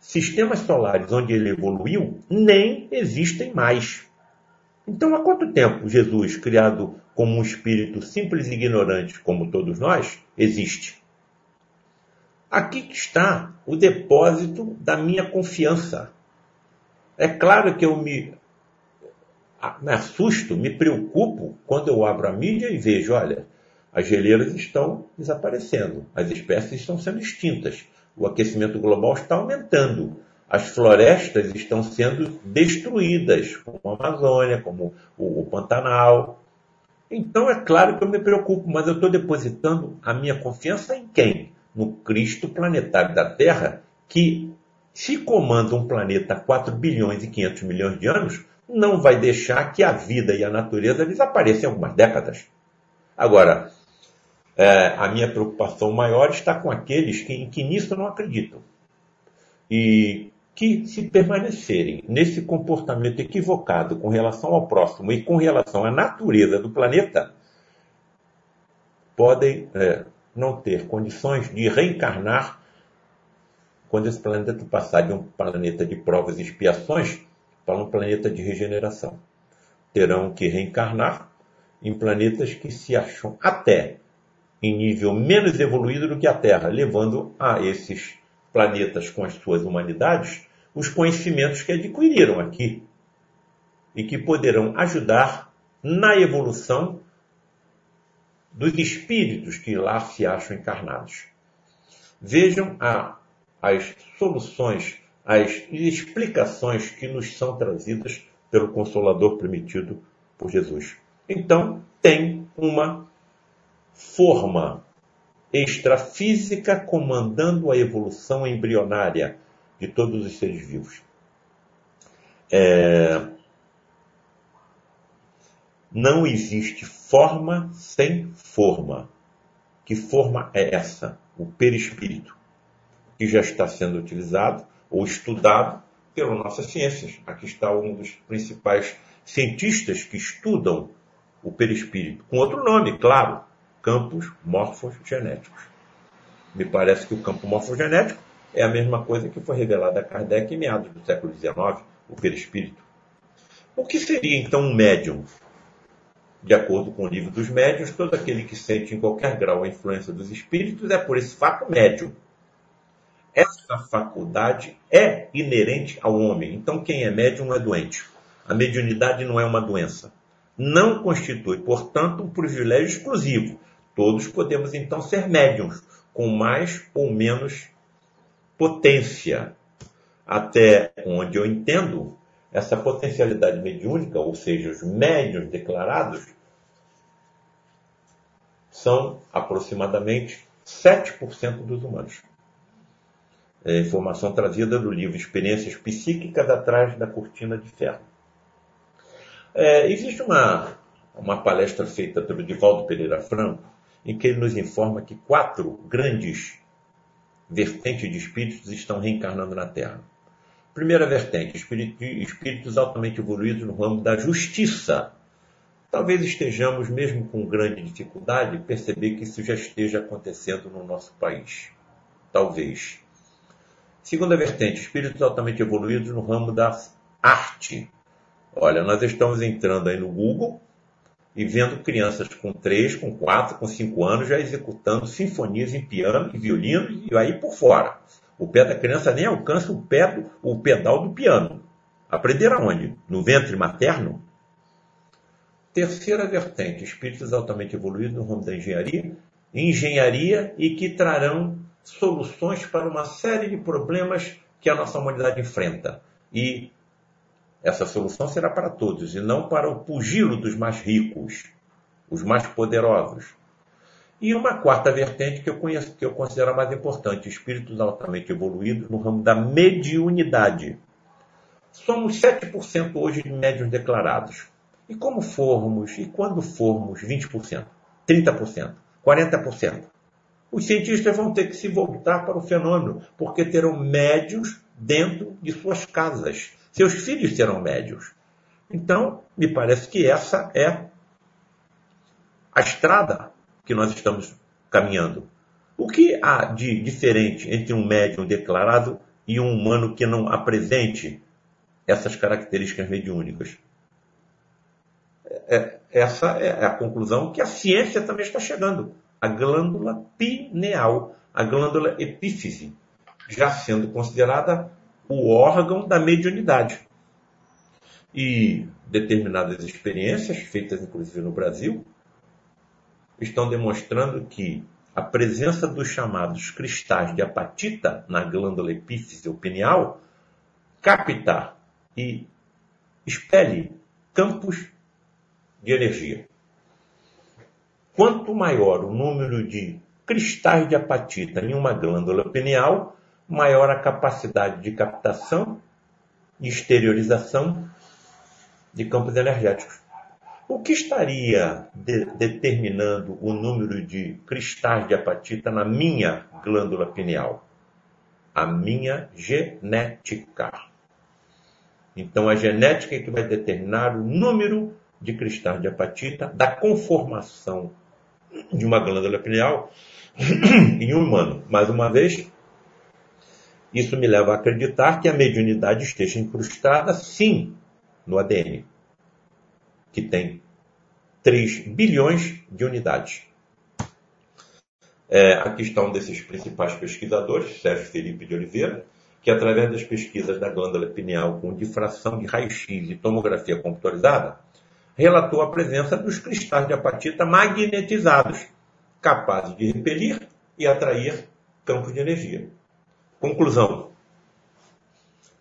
sistemas solares onde ele evoluiu nem existem mais. Então, há quanto tempo Jesus, criado como um espírito simples e ignorante, como todos nós, existe? Aqui está o depósito da minha confiança. É claro que eu me, me assusto, me preocupo quando eu abro a mídia e vejo, olha, as geleiras estão desaparecendo, as espécies estão sendo extintas, o aquecimento global está aumentando as florestas estão sendo destruídas, como a Amazônia, como o, Pantanal. Então é claro que eu me preocupo, mas eu estou depositando a minha confiança em quem? No Cristo planetário da Terra, que se comanda um planeta há 4 bilhões e 500 milhões de anos, não vai deixar que a vida e a natureza desapareçam em algumas décadas. Agora, é, a minha preocupação maior está com aqueles que, que nisso não acreditam. E que, se permanecerem nesse comportamento equivocado com relação ao próximo e com relação à natureza do planeta, podem é, não ter condições de reencarnar quando esse planeta passar de um planeta de provas e expiações para um planeta de regeneração. Terão que reencarnar em planetas que se acham até em nível menos evoluído do que a Terra, levando a esses planetas com as suas humanidades os conhecimentos que adquiriram aqui e que poderão ajudar na evolução dos espíritos que lá se acham encarnados. Vejam a, as soluções, as explicações que nos são trazidas pelo Consolador prometido por Jesus. Então, tem uma forma extrafísica comandando a evolução embrionária de todos os seres vivos. É... Não existe forma sem forma. Que forma é essa? O perispírito, que já está sendo utilizado ou estudado pelas nossas ciências. Aqui está um dos principais cientistas que estudam o perispírito, com outro nome, claro, campos morfogenéticos. Me parece que o campo morfogenético é a mesma coisa que foi revelada a Kardec em meados do século XIX, o perispírito. O que seria então um médium? De acordo com o livro dos médiuns, todo aquele que sente em qualquer grau a influência dos espíritos é por esse fato médium. Essa faculdade é inerente ao homem. Então, quem é médium é doente. A mediunidade não é uma doença. Não constitui, portanto, um privilégio exclusivo. Todos podemos então ser médiums, com mais ou menos potência. Até onde eu entendo, essa potencialidade mediúnica, ou seja, os médios declarados, são aproximadamente 7% dos humanos. É informação trazida do livro Experiências Psíquicas Atrás da Cortina de Ferro. É, existe uma, uma palestra feita pelo Divaldo Pereira Franco, em que ele nos informa que quatro grandes vertente de espíritos estão reencarnando na Terra. Primeira vertente, espíritos altamente evoluídos no ramo da justiça. Talvez estejamos, mesmo com grande dificuldade, perceber que isso já esteja acontecendo no nosso país. Talvez. Segunda vertente, espíritos altamente evoluídos no ramo da arte. Olha, nós estamos entrando aí no Google e vendo crianças com 3, com 4, com 5 anos já executando sinfonias em piano e violino e aí por fora. O pé da criança nem alcança o, pé o pedal do piano. Aprender aonde? No ventre materno? Terceira vertente, espíritos altamente evoluídos no ramo da engenharia, engenharia e que trarão soluções para uma série de problemas que a nossa humanidade enfrenta. E essa solução será para todos e não para o pugilo dos mais ricos, os mais poderosos. E uma quarta vertente que eu conheço, que eu considero a mais importante, espíritos altamente evoluídos no ramo da mediunidade. Somos 7% hoje de médiuns declarados. E como formos, e quando formos 20%, 30%, 40%, os cientistas vão ter que se voltar para o fenômeno, porque terão médios dentro de suas casas. Seus filhos serão médios. Então, me parece que essa é a estrada que nós estamos caminhando. O que há de diferente entre um médium declarado e um humano que não apresente essas características mediúnicas? É, essa é a conclusão que a ciência também está chegando. A glândula pineal, a glândula epífise, já sendo considerada o órgão da mediunidade. E determinadas experiências, feitas inclusive no Brasil, estão demonstrando que a presença dos chamados cristais de apatita na glândula epífise ou pineal capta e expele campos de energia. Quanto maior o número de cristais de apatita em uma glândula pineal, maior a capacidade de captação e exteriorização de campos energéticos. O que estaria de, determinando o número de cristais de apatita na minha glândula pineal? A minha genética. Então, a genética é que vai determinar o número de cristais de apatita da conformação de uma glândula pineal em um humano. Mais uma vez, isso me leva a acreditar que a mediunidade esteja incrustada, sim, no ADN, que tem 3 bilhões de unidades. É, aqui está um desses principais pesquisadores, Sérgio Felipe de Oliveira, que através das pesquisas da glândula pineal com difração de raio-x e tomografia computadorizada, relatou a presença dos cristais de apatita magnetizados, capazes de repelir e atrair campos de energia. Conclusão: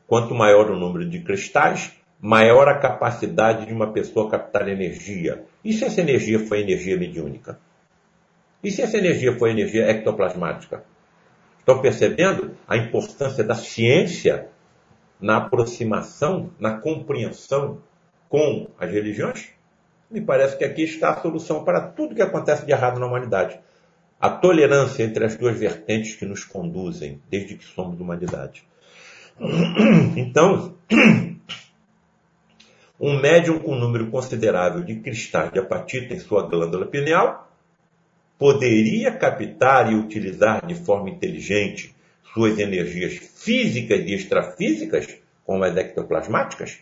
quanto maior o número de cristais, maior a capacidade de uma pessoa captar energia. E se essa energia for energia mediúnica? E se essa energia for energia ectoplasmática? Estão percebendo a importância da ciência na aproximação, na compreensão com as religiões? Me parece que aqui está a solução para tudo que acontece de errado na humanidade a tolerância entre as duas vertentes que nos conduzem desde que somos humanidade. Então, um médium com um número considerável de cristais de apatita em sua glândula pineal poderia captar e utilizar de forma inteligente suas energias físicas e extrafísicas, como as ectoplasmáticas?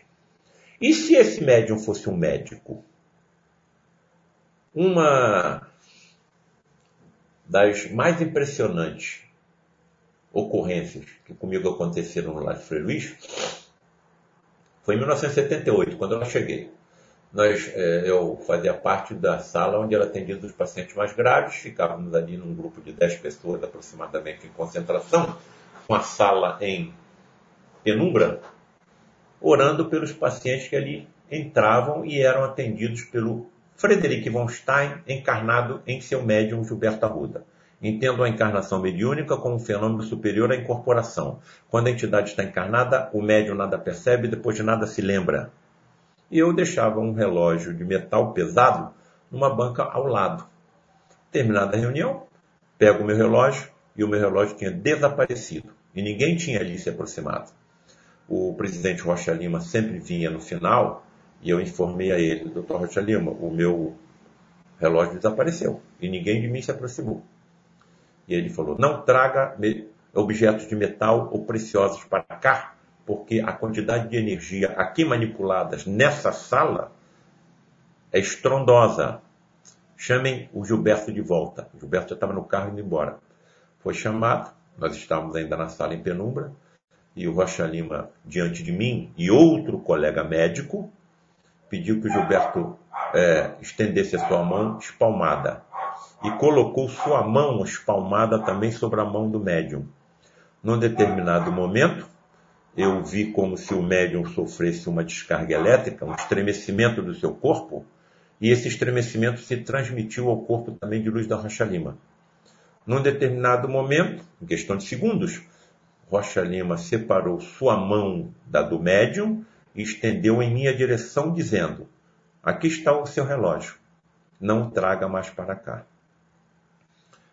E se esse médium fosse um médico? Uma das mais impressionantes ocorrências que comigo aconteceram no de Frei Luiz foi em 1978, quando eu cheguei. Nós, é, eu fazia parte da sala onde era atendido os pacientes mais graves, ficávamos ali num grupo de 10 pessoas aproximadamente em concentração, com a sala em penumbra, orando pelos pacientes que ali entravam e eram atendidos pelo Frederic von Stein, encarnado em seu médium Gilberto Arruda. Entendo a encarnação mediúnica como um fenômeno superior à incorporação. Quando a entidade está encarnada, o médium nada percebe e depois de nada se lembra. E eu deixava um relógio de metal pesado numa banca ao lado. Terminada a reunião, pego o meu relógio e o meu relógio tinha desaparecido e ninguém tinha ali se aproximado. O presidente Rocha Lima sempre vinha no final e eu informei a ele, doutor Rocha Lima, o meu relógio desapareceu e ninguém de mim se aproximou. E ele falou, não traga objetos de metal ou preciosos para cá, porque a quantidade de energia aqui manipuladas nessa sala é estrondosa. Chamem o Gilberto de volta. O Gilberto já estava no carro indo embora. Foi chamado, nós estávamos ainda na sala em penumbra, e o Rocha Lima diante de mim e outro colega médico pediu que o Gilberto é, estendesse a sua mão espalmada e colocou sua mão espalmada também sobre a mão do médium. Num determinado momento, eu vi como se o médium sofresse uma descarga elétrica, um estremecimento do seu corpo, e esse estremecimento se transmitiu ao corpo também de Luz da Rocha Lima. Num determinado momento, em questão de segundos, Rocha Lima separou sua mão da do médium e estendeu em minha direção, dizendo: Aqui está o seu relógio, não traga mais para cá.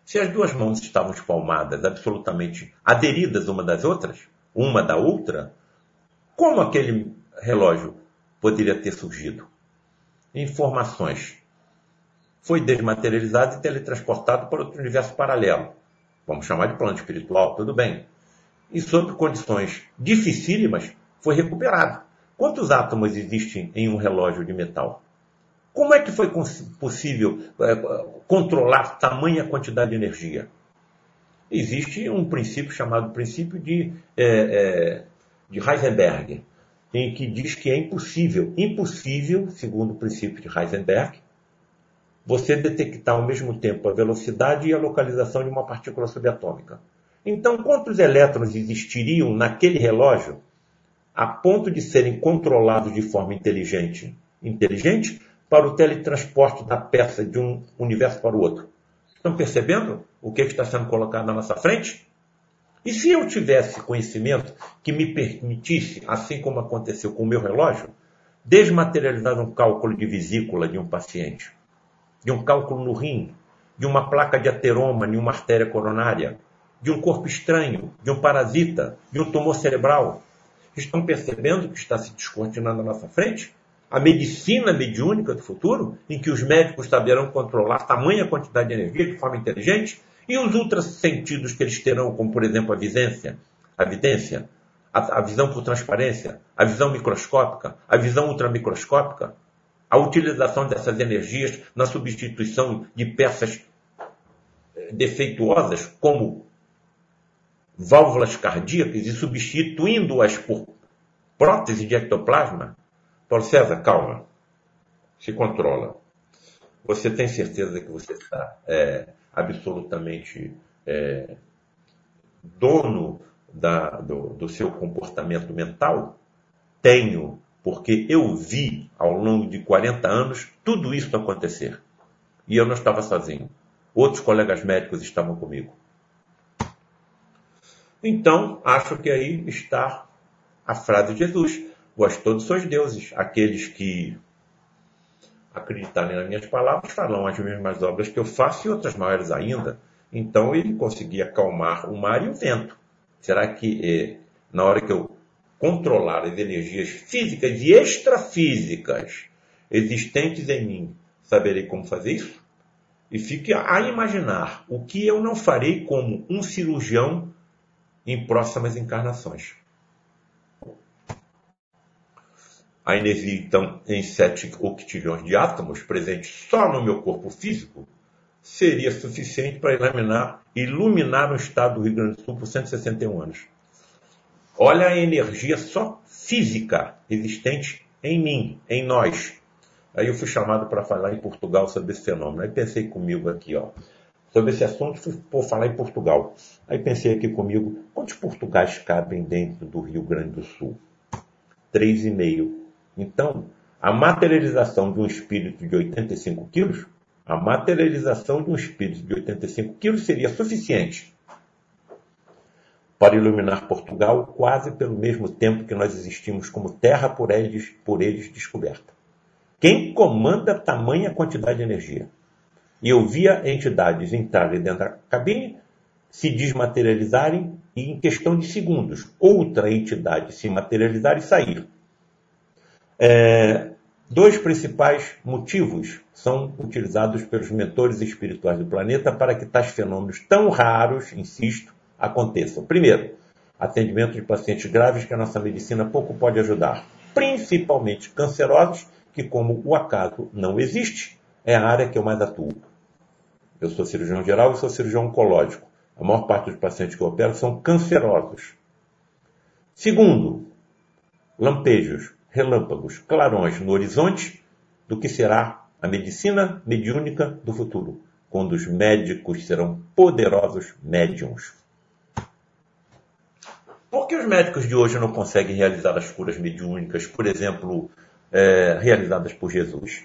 Se as duas mãos estavam espalmadas, absolutamente aderidas uma das outras, uma da outra, como aquele relógio poderia ter surgido? Informações. Foi desmaterializado e teletransportado para outro universo paralelo. Vamos chamar de plano espiritual, tudo bem. E sob condições dificílimas, foi recuperado. Quantos átomos existem em um relógio de metal? Como é que foi possível é, controlar tamanha quantidade de energia? existe um princípio chamado princípio de, é, é, de Heisenberg, em que diz que é impossível, impossível, segundo o princípio de Heisenberg, você detectar ao mesmo tempo a velocidade e a localização de uma partícula subatômica. Então, quantos elétrons existiriam naquele relógio a ponto de serem controlados de forma inteligente, inteligente para o teletransporte da peça de um universo para o outro? Estão percebendo o que está sendo colocado na nossa frente? E se eu tivesse conhecimento que me permitisse, assim como aconteceu com o meu relógio, desmaterializar um cálculo de vesícula de um paciente, de um cálculo no rim, de uma placa de ateroma em uma artéria coronária, de um corpo estranho, de um parasita, de um tumor cerebral. Estão percebendo que está se descortinando na nossa frente? a medicina mediúnica do futuro, em que os médicos saberão controlar tamanha quantidade de energia de forma inteligente, e os ultrassentidos que eles terão, como por exemplo a vidência, a vidência, a, a visão por transparência, a visão microscópica, a visão ultramicroscópica, a utilização dessas energias na substituição de peças defeituosas, como válvulas cardíacas, e substituindo-as por prótese de ectoplasma, Paulo César, calma. Se controla. Você tem certeza que você está é, absolutamente é, dono da, do, do seu comportamento mental? Tenho, porque eu vi ao longo de 40 anos tudo isso acontecer. E eu não estava sozinho. Outros colegas médicos estavam comigo. Então, acho que aí está a frase de Jesus. Vós todos sois deuses. Aqueles que acreditarem nas minhas palavras farão as mesmas obras que eu faço e outras maiores ainda. Então ele conseguia acalmar o mar e o vento. Será que eh, na hora que eu controlar as energias físicas e extrafísicas existentes em mim, saberei como fazer isso? E fique a imaginar o que eu não farei como um cirurgião em próximas encarnações. a energia, então, em 7 octilhões de átomos presentes só no meu corpo físico, seria suficiente para iluminar, iluminar o estado do Rio Grande do Sul por 161 anos. Olha a energia só física existente em mim, em nós. Aí eu fui chamado para falar em Portugal sobre esse fenômeno. Aí pensei comigo aqui, ó, sobre esse assunto, fui por falar em Portugal. Aí pensei aqui comigo, quantos portugais cabem dentro do Rio Grande do Sul? Três e meio. Então, a materialização de um espírito de 85 quilos, a materialização de um espírito de 85 quilos seria suficiente para iluminar Portugal quase pelo mesmo tempo que nós existimos como terra por eles, por eles descoberta. Quem comanda tamanha quantidade de energia? E eu via entidades entrarem dentro da cabine, se desmaterializarem e, em questão de segundos, outra entidade se materializar e sair. É, dois principais motivos são utilizados pelos mentores espirituais do planeta para que tais fenômenos tão raros, insisto, aconteçam. Primeiro, atendimento de pacientes graves que a nossa medicina pouco pode ajudar, principalmente cancerosos, que, como o acaso não existe, é a área que eu mais atuo. Eu sou cirurgião geral e sou cirurgião oncológico. A maior parte dos pacientes que eu opero são cancerosos. Segundo, lampejos relâmpagos, clarões no horizonte do que será a medicina mediúnica do futuro, quando os médicos serão poderosos médiums. Por que os médicos de hoje não conseguem realizar as curas mediúnicas, por exemplo, é, realizadas por Jesus?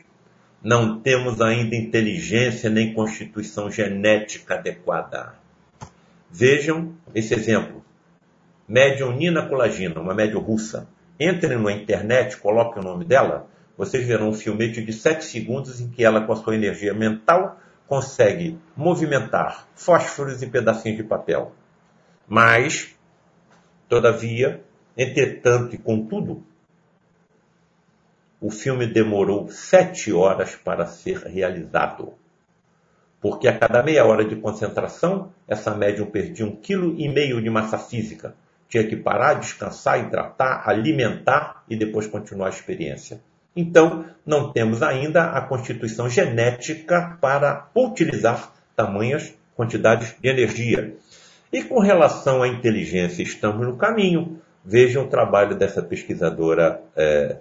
Não temos ainda inteligência nem constituição genética adequada. Vejam esse exemplo. Médium Nina Colagina, uma médium russa. Entrem na internet, coloquem o nome dela, vocês verão um filmete de 7 segundos em que ela, com a sua energia mental, consegue movimentar fósforos e pedacinhos de papel. Mas, todavia, entretanto e contudo, o filme demorou sete horas para ser realizado. Porque a cada meia hora de concentração, essa médium perdia um quilo e meio de massa física. Tinha que parar, descansar, hidratar, alimentar e depois continuar a experiência. Então, não temos ainda a constituição genética para utilizar tamanhas quantidades de energia. E com relação à inteligência, estamos no caminho. Vejam o trabalho dessa pesquisadora é,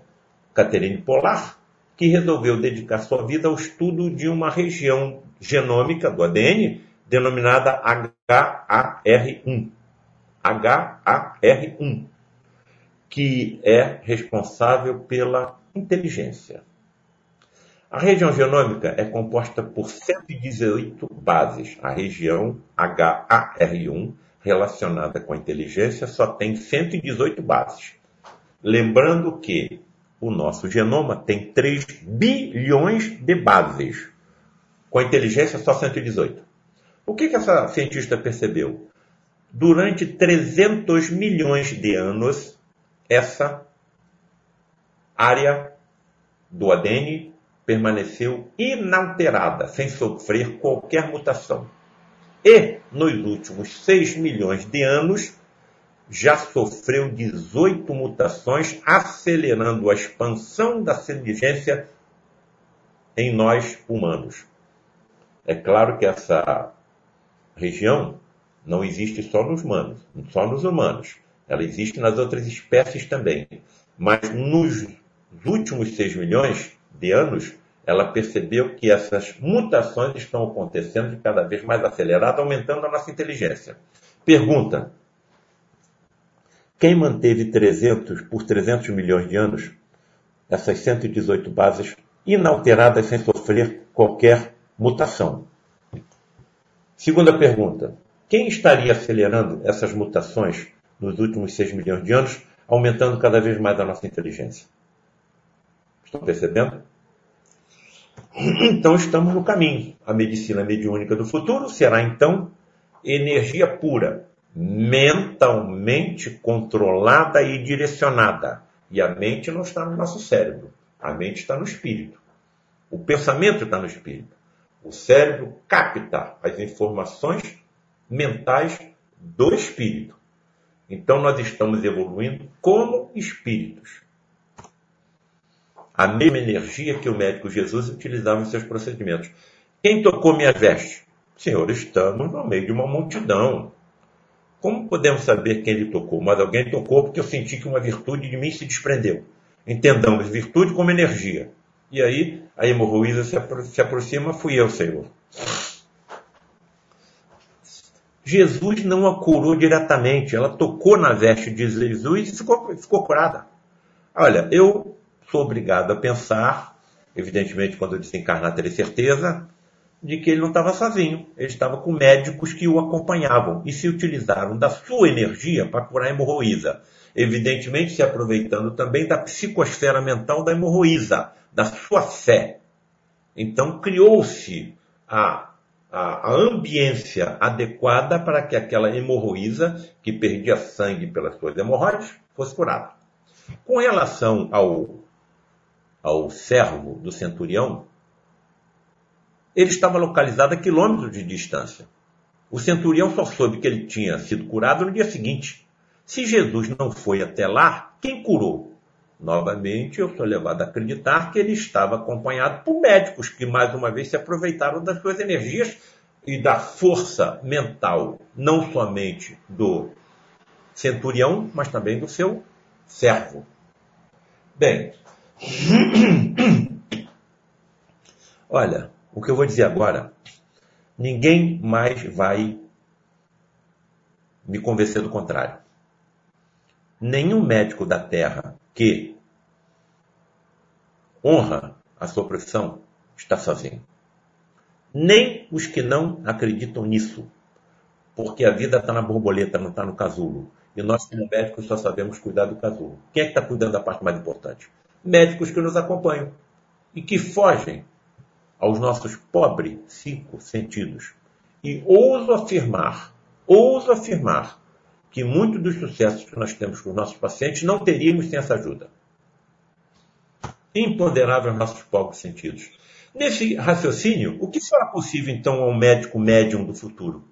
Catherine Polar, que resolveu dedicar sua vida ao estudo de uma região genômica do ADN denominada HAR1. HAR1, que é responsável pela inteligência. A região genômica é composta por 118 bases. A região HAR1, relacionada com a inteligência, só tem 118 bases. Lembrando que o nosso genoma tem 3 bilhões de bases. Com a inteligência, só 118. O que, que essa cientista percebeu? Durante 300 milhões de anos, essa área do ADN permaneceu inalterada, sem sofrer qualquer mutação. E, nos últimos 6 milhões de anos, já sofreu 18 mutações, acelerando a expansão da inteligência em nós humanos. É claro que essa região não existe só nos humanos, só nos humanos. Ela existe nas outras espécies também. Mas nos últimos 6 milhões de anos, ela percebeu que essas mutações estão acontecendo de cada vez mais acelerada, aumentando a nossa inteligência. Pergunta: quem manteve 300 por 300 milhões de anos essas 118 bases inalteradas sem sofrer qualquer mutação? Segunda pergunta: quem estaria acelerando essas mutações nos últimos 6 milhões de anos, aumentando cada vez mais a nossa inteligência? Estão percebendo? Então estamos no caminho. A medicina mediúnica do futuro será então energia pura, mentalmente controlada e direcionada. E a mente não está no nosso cérebro, a mente está no espírito. O pensamento está no espírito. O cérebro capta as informações mentais do espírito. Então nós estamos evoluindo como espíritos a mesma energia que o médico Jesus utilizava em seus procedimentos. Quem tocou minha veste? Senhor, estamos no meio de uma multidão. Como podemos saber quem ele tocou? Mas alguém tocou porque eu senti que uma virtude de mim se desprendeu. Entendamos virtude como energia. E aí a hemorroísa se, apro se aproxima, fui eu, Senhor. Jesus não a curou diretamente, ela tocou na veste de Jesus e ficou, ficou curada. Olha, eu sou obrigado a pensar, evidentemente quando eu desencarnar terei certeza, de que ele não estava sozinho. Ele estava com médicos que o acompanhavam e se utilizaram da sua energia para curar a hemorroísa. Evidentemente se aproveitando também da psicosfera mental da hemorroísa, da sua fé. Então criou-se a, a, a ambiência adequada para que aquela hemorroísa, que perdia sangue pelas suas hemorroides, fosse curada. Com relação ao ao servo do centurião, ele estava localizado a quilômetros de distância. O centurião só soube que ele tinha sido curado no dia seguinte. Se Jesus não foi até lá, quem curou? Novamente, eu sou levado a acreditar que ele estava acompanhado por médicos que, mais uma vez, se aproveitaram das suas energias e da força mental, não somente do centurião, mas também do seu servo. Bem, Olha, o que eu vou dizer agora, ninguém mais vai me convencer do contrário. nenhum médico da Terra que honra a sua profissão está sozinho. Nem os que não acreditam nisso. Porque a vida está na borboleta, não está no casulo. E nós, como médicos, só sabemos cuidar do casulo. Quem é que está cuidando da parte mais importante? Médicos que nos acompanham e que fogem aos nossos pobres cinco sentidos. E ouso afirmar, ouso afirmar, que muitos dos sucessos que nós temos com os nossos pacientes não teríamos sem essa ajuda. Imponderável aos nossos pobres sentidos. Nesse raciocínio, o que será possível então ao médico médium do futuro?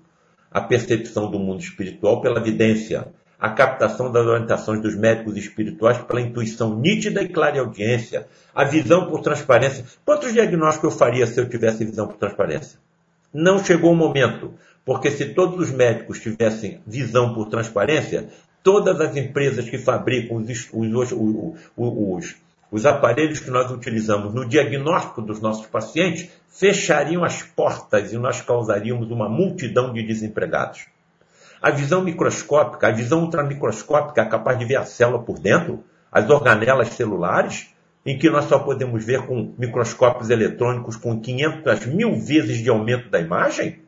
A percepção do mundo espiritual pela evidência, a captação das orientações dos médicos espirituais pela intuição nítida e clara audiência, a visão por transparência. Quantos diagnósticos eu faria se eu tivesse visão por transparência? Não chegou o momento, porque se todos os médicos tivessem visão por transparência, todas as empresas que fabricam os, os, os, os aparelhos que nós utilizamos no diagnóstico dos nossos pacientes fechariam as portas e nós causaríamos uma multidão de desempregados. A visão microscópica, a visão ultramicroscópica é capaz de ver a célula por dentro, as organelas celulares, em que nós só podemos ver com microscópios eletrônicos com 500 mil vezes de aumento da imagem?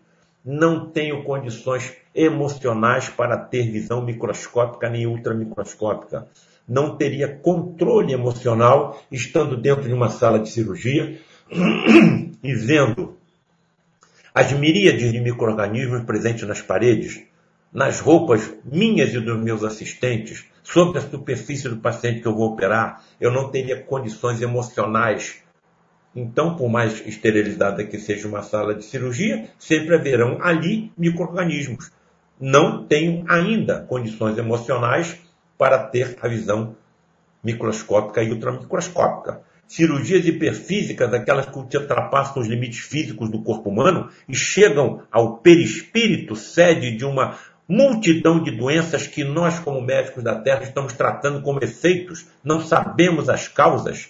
Não tenho condições emocionais para ter visão microscópica nem ultramicroscópica. Não teria controle emocional estando dentro de uma sala de cirurgia e vendo as miríades de micro-organismos presentes nas paredes, nas roupas minhas e dos meus assistentes, sobre a superfície do paciente que eu vou operar, eu não teria condições emocionais. Então, por mais esterilizada que seja uma sala de cirurgia, sempre haverão ali micro-organismos. Não tenho ainda condições emocionais para ter a visão microscópica e ultramicroscópica. Cirurgias hiperfísicas, aquelas que ultrapassam os limites físicos do corpo humano e chegam ao perispírito, sede de uma multidão de doenças que nós, como médicos da Terra, estamos tratando como efeitos, não sabemos as causas.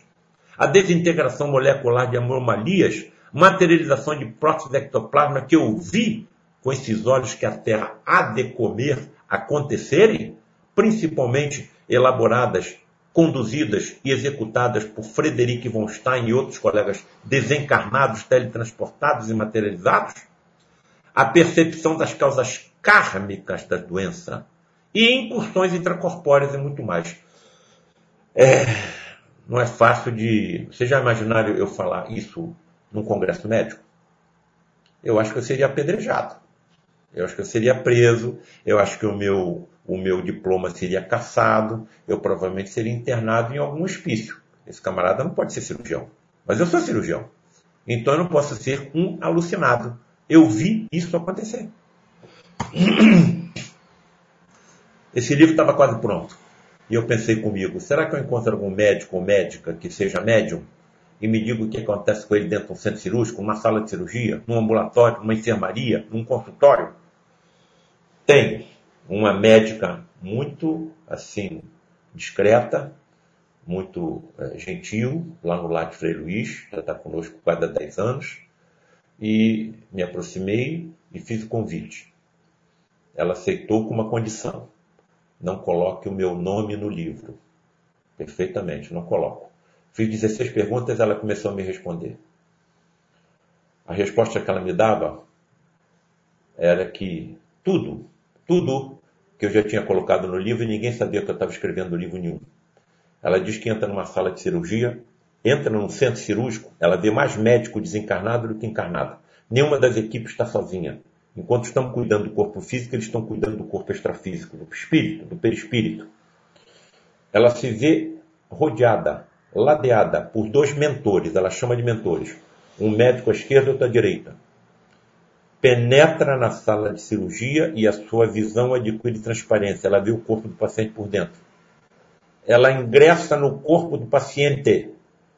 A desintegração molecular de anomalias, materialização de próteses ectoplasma que eu vi com esses olhos que a Terra há de comer acontecerem, principalmente elaboradas, conduzidas e executadas por Frederic von Stein e outros colegas desencarnados, teletransportados e materializados, a percepção das causas kármicas da doença e incursões intracorpóreas e muito mais. É, não é fácil de. Vocês já imaginaram eu falar isso num congresso médico? Eu acho que eu seria apedrejado. Eu acho que eu seria preso. Eu acho que o meu, o meu diploma seria caçado. Eu provavelmente seria internado em algum hospício. Esse camarada não pode ser cirurgião. Mas eu sou cirurgião. Então eu não posso ser um alucinado. Eu vi isso acontecer. Esse livro estava quase pronto. E eu pensei comigo, será que eu encontro algum médico ou médica que seja médium e me diga o que acontece com ele dentro de um centro cirúrgico, numa sala de cirurgia, num ambulatório, numa enfermaria, num consultório? Tem uma médica muito, assim, discreta, muito é, gentil, lá no Lar de Frei Luiz, já está conosco quase há 10 anos, e me aproximei e fiz o convite ela aceitou com uma condição: não coloque o meu nome no livro. Perfeitamente, não coloco. Fiz 16 perguntas, ela começou a me responder. A resposta que ela me dava era que tudo, tudo que eu já tinha colocado no livro, ninguém sabia que eu estava escrevendo livro nenhum. Ela diz que entra numa sala de cirurgia, entra num centro cirúrgico, ela vê mais médico desencarnado do que encarnado. Nenhuma das equipes está sozinha. Enquanto estamos cuidando do corpo físico, eles estão cuidando do corpo extrafísico, do espírito, do perispírito. Ela se vê rodeada, ladeada por dois mentores, ela chama de mentores. Um médico à esquerda e outro à direita. Penetra na sala de cirurgia e a sua visão adquire transparência. Ela vê o corpo do paciente por dentro. Ela ingressa no corpo do paciente,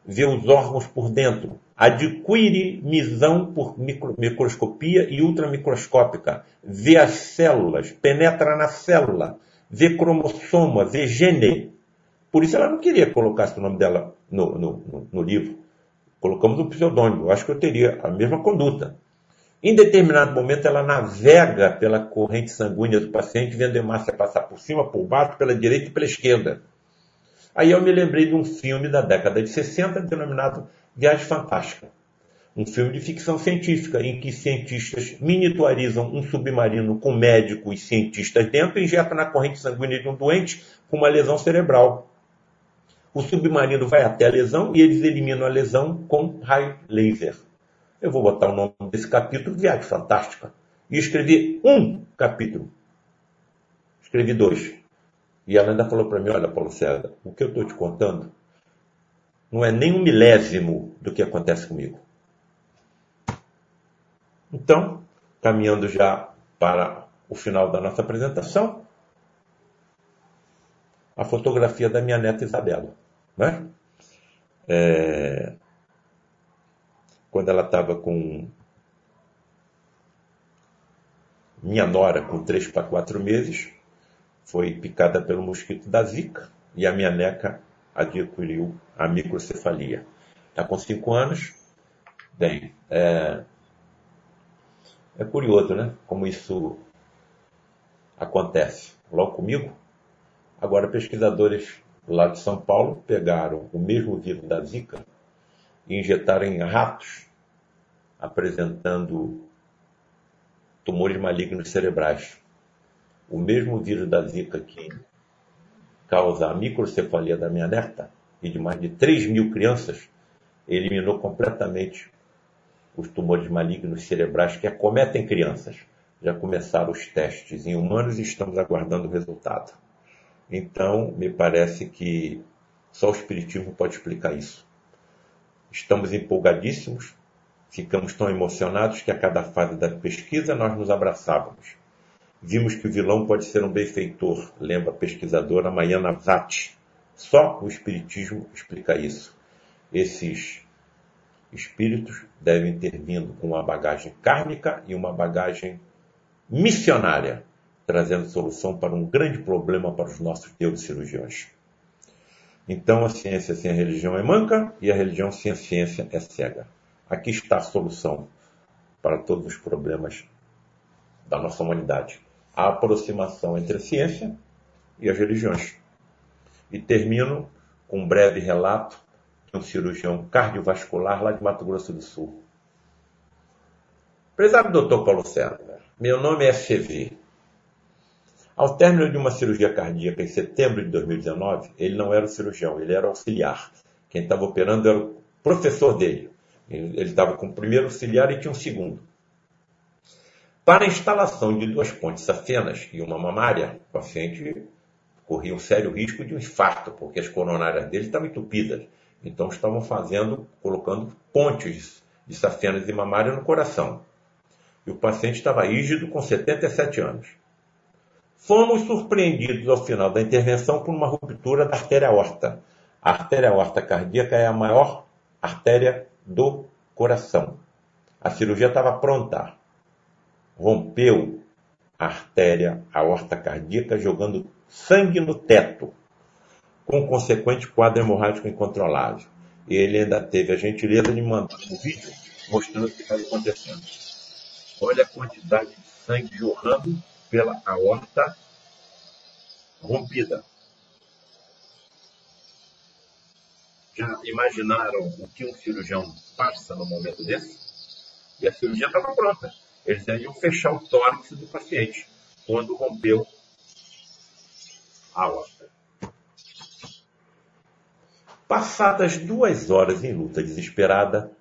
vê os órgãos por dentro, adquire visão por micro, microscopia e ultramicroscópica, vê as células, penetra na célula, vê cromossoma, vê gene. Por isso ela não queria colocar o nome dela no, no, no, no livro. Colocamos um pseudônimo. Eu acho que eu teria a mesma conduta. Em determinado momento, ela navega pela corrente sanguínea do paciente, vendo a hemácia passar por cima, por baixo, pela direita e pela esquerda. Aí eu me lembrei de um filme da década de 60 denominado Viagem Fantástica. Um filme de ficção científica em que cientistas miniaturizam um submarino com médicos e cientistas dentro e injetam na corrente sanguínea de um doente com uma lesão cerebral. O submarino vai até a lesão e eles eliminam a lesão com raio laser. Eu vou botar o nome desse capítulo Viagem Fantástica. E escrevi um capítulo. Escrevi dois. E ela ainda falou para mim: Olha, Paulo César, o que eu estou te contando não é nem um milésimo do que acontece comigo. Então, caminhando já para o final da nossa apresentação, a fotografia da minha neta Isabela. Né? É... Quando ela estava com minha nora, com 3 para 4 meses, foi picada pelo mosquito da Zika e a minha neca adquiriu a microcefalia. Está com 5 anos. Bem, é, é curioso, né? Como isso acontece. Logo comigo, agora pesquisadores lá de São Paulo pegaram o mesmo vírus da Zika e injetaram em ratos, apresentando tumores malignos cerebrais o mesmo vírus da Zika que causa a microcefalia da minha neta e de mais de 3 mil crianças, eliminou completamente os tumores malignos cerebrais que acometem crianças. Já começaram os testes em humanos e estamos aguardando o resultado. Então, me parece que só o Espiritismo pode explicar isso. Estamos empolgadíssimos, ficamos tão emocionados que a cada fase da pesquisa nós nos abraçávamos Vimos que o vilão pode ser um benfeitor, lembra a pesquisadora Mayana Zatti. Só o Espiritismo explica isso. Esses espíritos devem ter vindo com uma bagagem kármica e uma bagagem missionária, trazendo solução para um grande problema para os nossos neurocirurgiões. Então, a ciência sem a religião é manca e a religião sem a ciência é cega. Aqui está a solução para todos os problemas da nossa humanidade a aproximação entre a ciência e as religiões. E termino com um breve relato de um cirurgião cardiovascular lá de Mato Grosso do Sul. Prezado doutor Paulo César, meu nome é CV. Ao término de uma cirurgia cardíaca em setembro de 2019, ele não era o cirurgião, ele era auxiliar. Quem estava operando era o professor dele. Ele estava com o primeiro auxiliar e tinha um segundo. Para a instalação de duas pontes safenas e uma mamária, o paciente corria um sério risco de um infarto, porque as coronárias dele estavam entupidas. Então estavam fazendo, colocando pontes de safenas e mamária no coração. E o paciente estava rígido com 77 anos. Fomos surpreendidos ao final da intervenção por uma ruptura da artéria aorta. A artéria aorta cardíaca é a maior artéria do coração. A cirurgia estava pronta rompeu a artéria aorta cardíaca, jogando sangue no teto, com consequente quadro hemorrágico incontrolável. E ele ainda teve a gentileza de mandar um vídeo mostrando o que estava acontecendo. Olha a quantidade de sangue jorrando pela aorta rompida. Já imaginaram o que um cirurgião passa no momento desse? E a cirurgia estava pronta. Eles iam fechar o tórax do paciente quando rompeu a aorta. Passadas duas horas em luta desesperada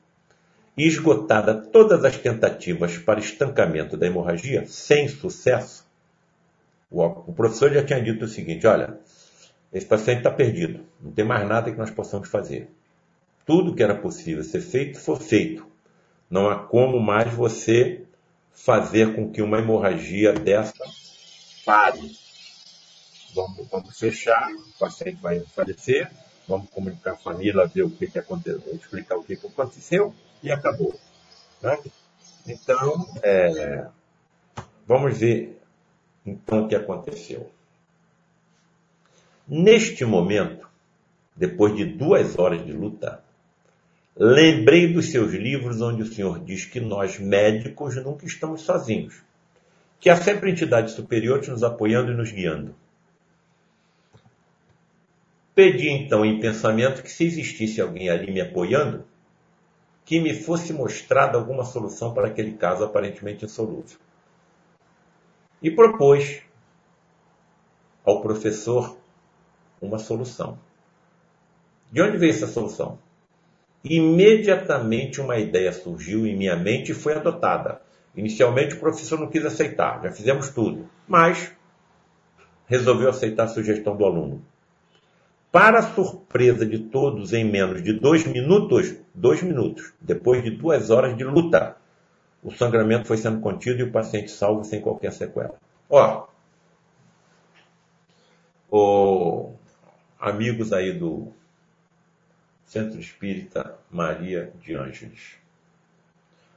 e esgotada todas as tentativas para estancamento da hemorragia, sem sucesso, o professor já tinha dito o seguinte: olha, esse paciente está perdido, não tem mais nada que nós possamos fazer. Tudo que era possível ser feito foi feito. Não há como mais você fazer com que uma hemorragia dessa pare. Vamos, vamos fechar, o paciente vai falecer, vamos comunicar a família, ver o que, que aconteceu, explicar o que, que aconteceu e acabou. Né? Então, é, vamos ver então o que aconteceu. Neste momento, depois de duas horas de luta, lembrei dos seus livros onde o senhor diz que nós médicos nunca estamos sozinhos, que há sempre entidades superiores nos apoiando e nos guiando. Pedi então em pensamento que se existisse alguém ali me apoiando, que me fosse mostrada alguma solução para aquele caso aparentemente insolúvel. E propôs ao professor uma solução. De onde veio essa solução? Imediatamente uma ideia surgiu em minha mente e foi adotada. Inicialmente o professor não quis aceitar, já fizemos tudo, mas resolveu aceitar a sugestão do aluno. Para surpresa de todos, em menos de dois minutos, dois minutos, depois de duas horas de luta, o sangramento foi sendo contido e o paciente salvo sem qualquer sequela. Ó, oh, amigos aí do Centro Espírita Maria de Ângeles,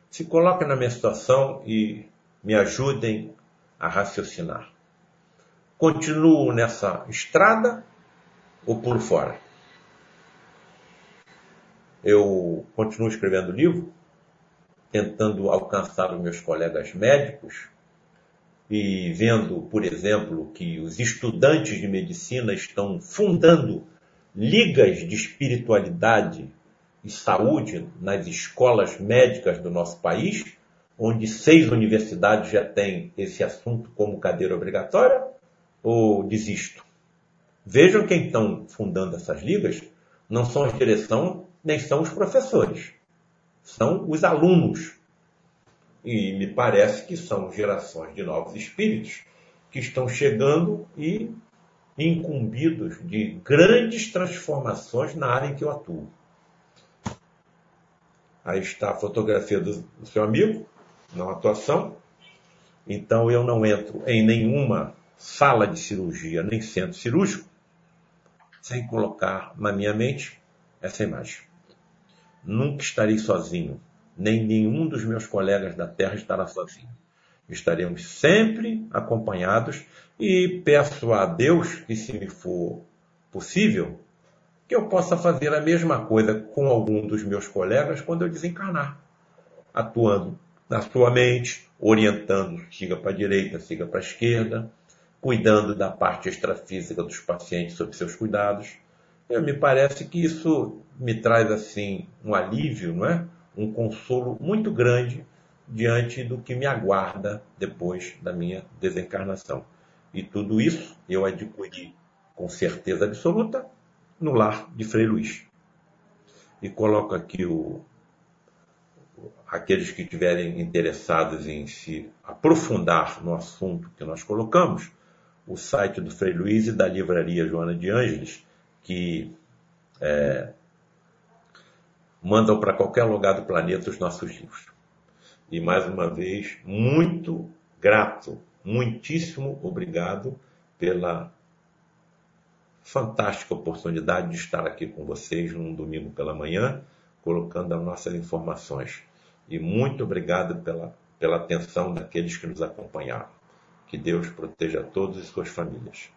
se coloquem na minha situação e me ajudem a raciocinar. Continuo nessa estrada ou pulo fora? Eu continuo escrevendo livro, tentando alcançar os meus colegas médicos e vendo, por exemplo, que os estudantes de medicina estão fundando ligas de espiritualidade e saúde nas escolas médicas do nosso país, onde seis universidades já têm esse assunto como cadeira obrigatória, ou desisto? Vejam quem estão fundando essas ligas, não são a direção, nem são os professores. São os alunos. E me parece que são gerações de novos espíritos que estão chegando e incumbidos de grandes transformações na área em que eu atuo. Aí está a fotografia do, do seu amigo, na atuação. Então eu não entro em nenhuma sala de cirurgia, nem centro cirúrgico, sem colocar na minha mente essa imagem. Nunca estarei sozinho, nem nenhum dos meus colegas da Terra estará sozinho. Estaremos sempre acompanhados e peço a Deus que, se me for possível, que eu possa fazer a mesma coisa com algum dos meus colegas quando eu desencarnar, atuando na sua mente, orientando, siga para a direita, siga para a esquerda, cuidando da parte extrafísica dos pacientes sob seus cuidados. Eu, me parece que isso me traz assim um alívio, não é? Um consolo muito grande diante do que me aguarda depois da minha desencarnação. E tudo isso eu adquiri com certeza absoluta no lar de Frei Luiz. E coloco aqui o, aqueles que estiverem interessados em se aprofundar no assunto que nós colocamos, o site do Frei Luiz e da livraria Joana de Ângeles, que é, mandam para qualquer lugar do planeta os nossos livros. E mais uma vez, muito grato, muitíssimo obrigado pela fantástica oportunidade de estar aqui com vocês num domingo pela manhã, colocando as nossas informações. E muito obrigado pela, pela atenção daqueles que nos acompanharam. Que Deus proteja todos e suas famílias.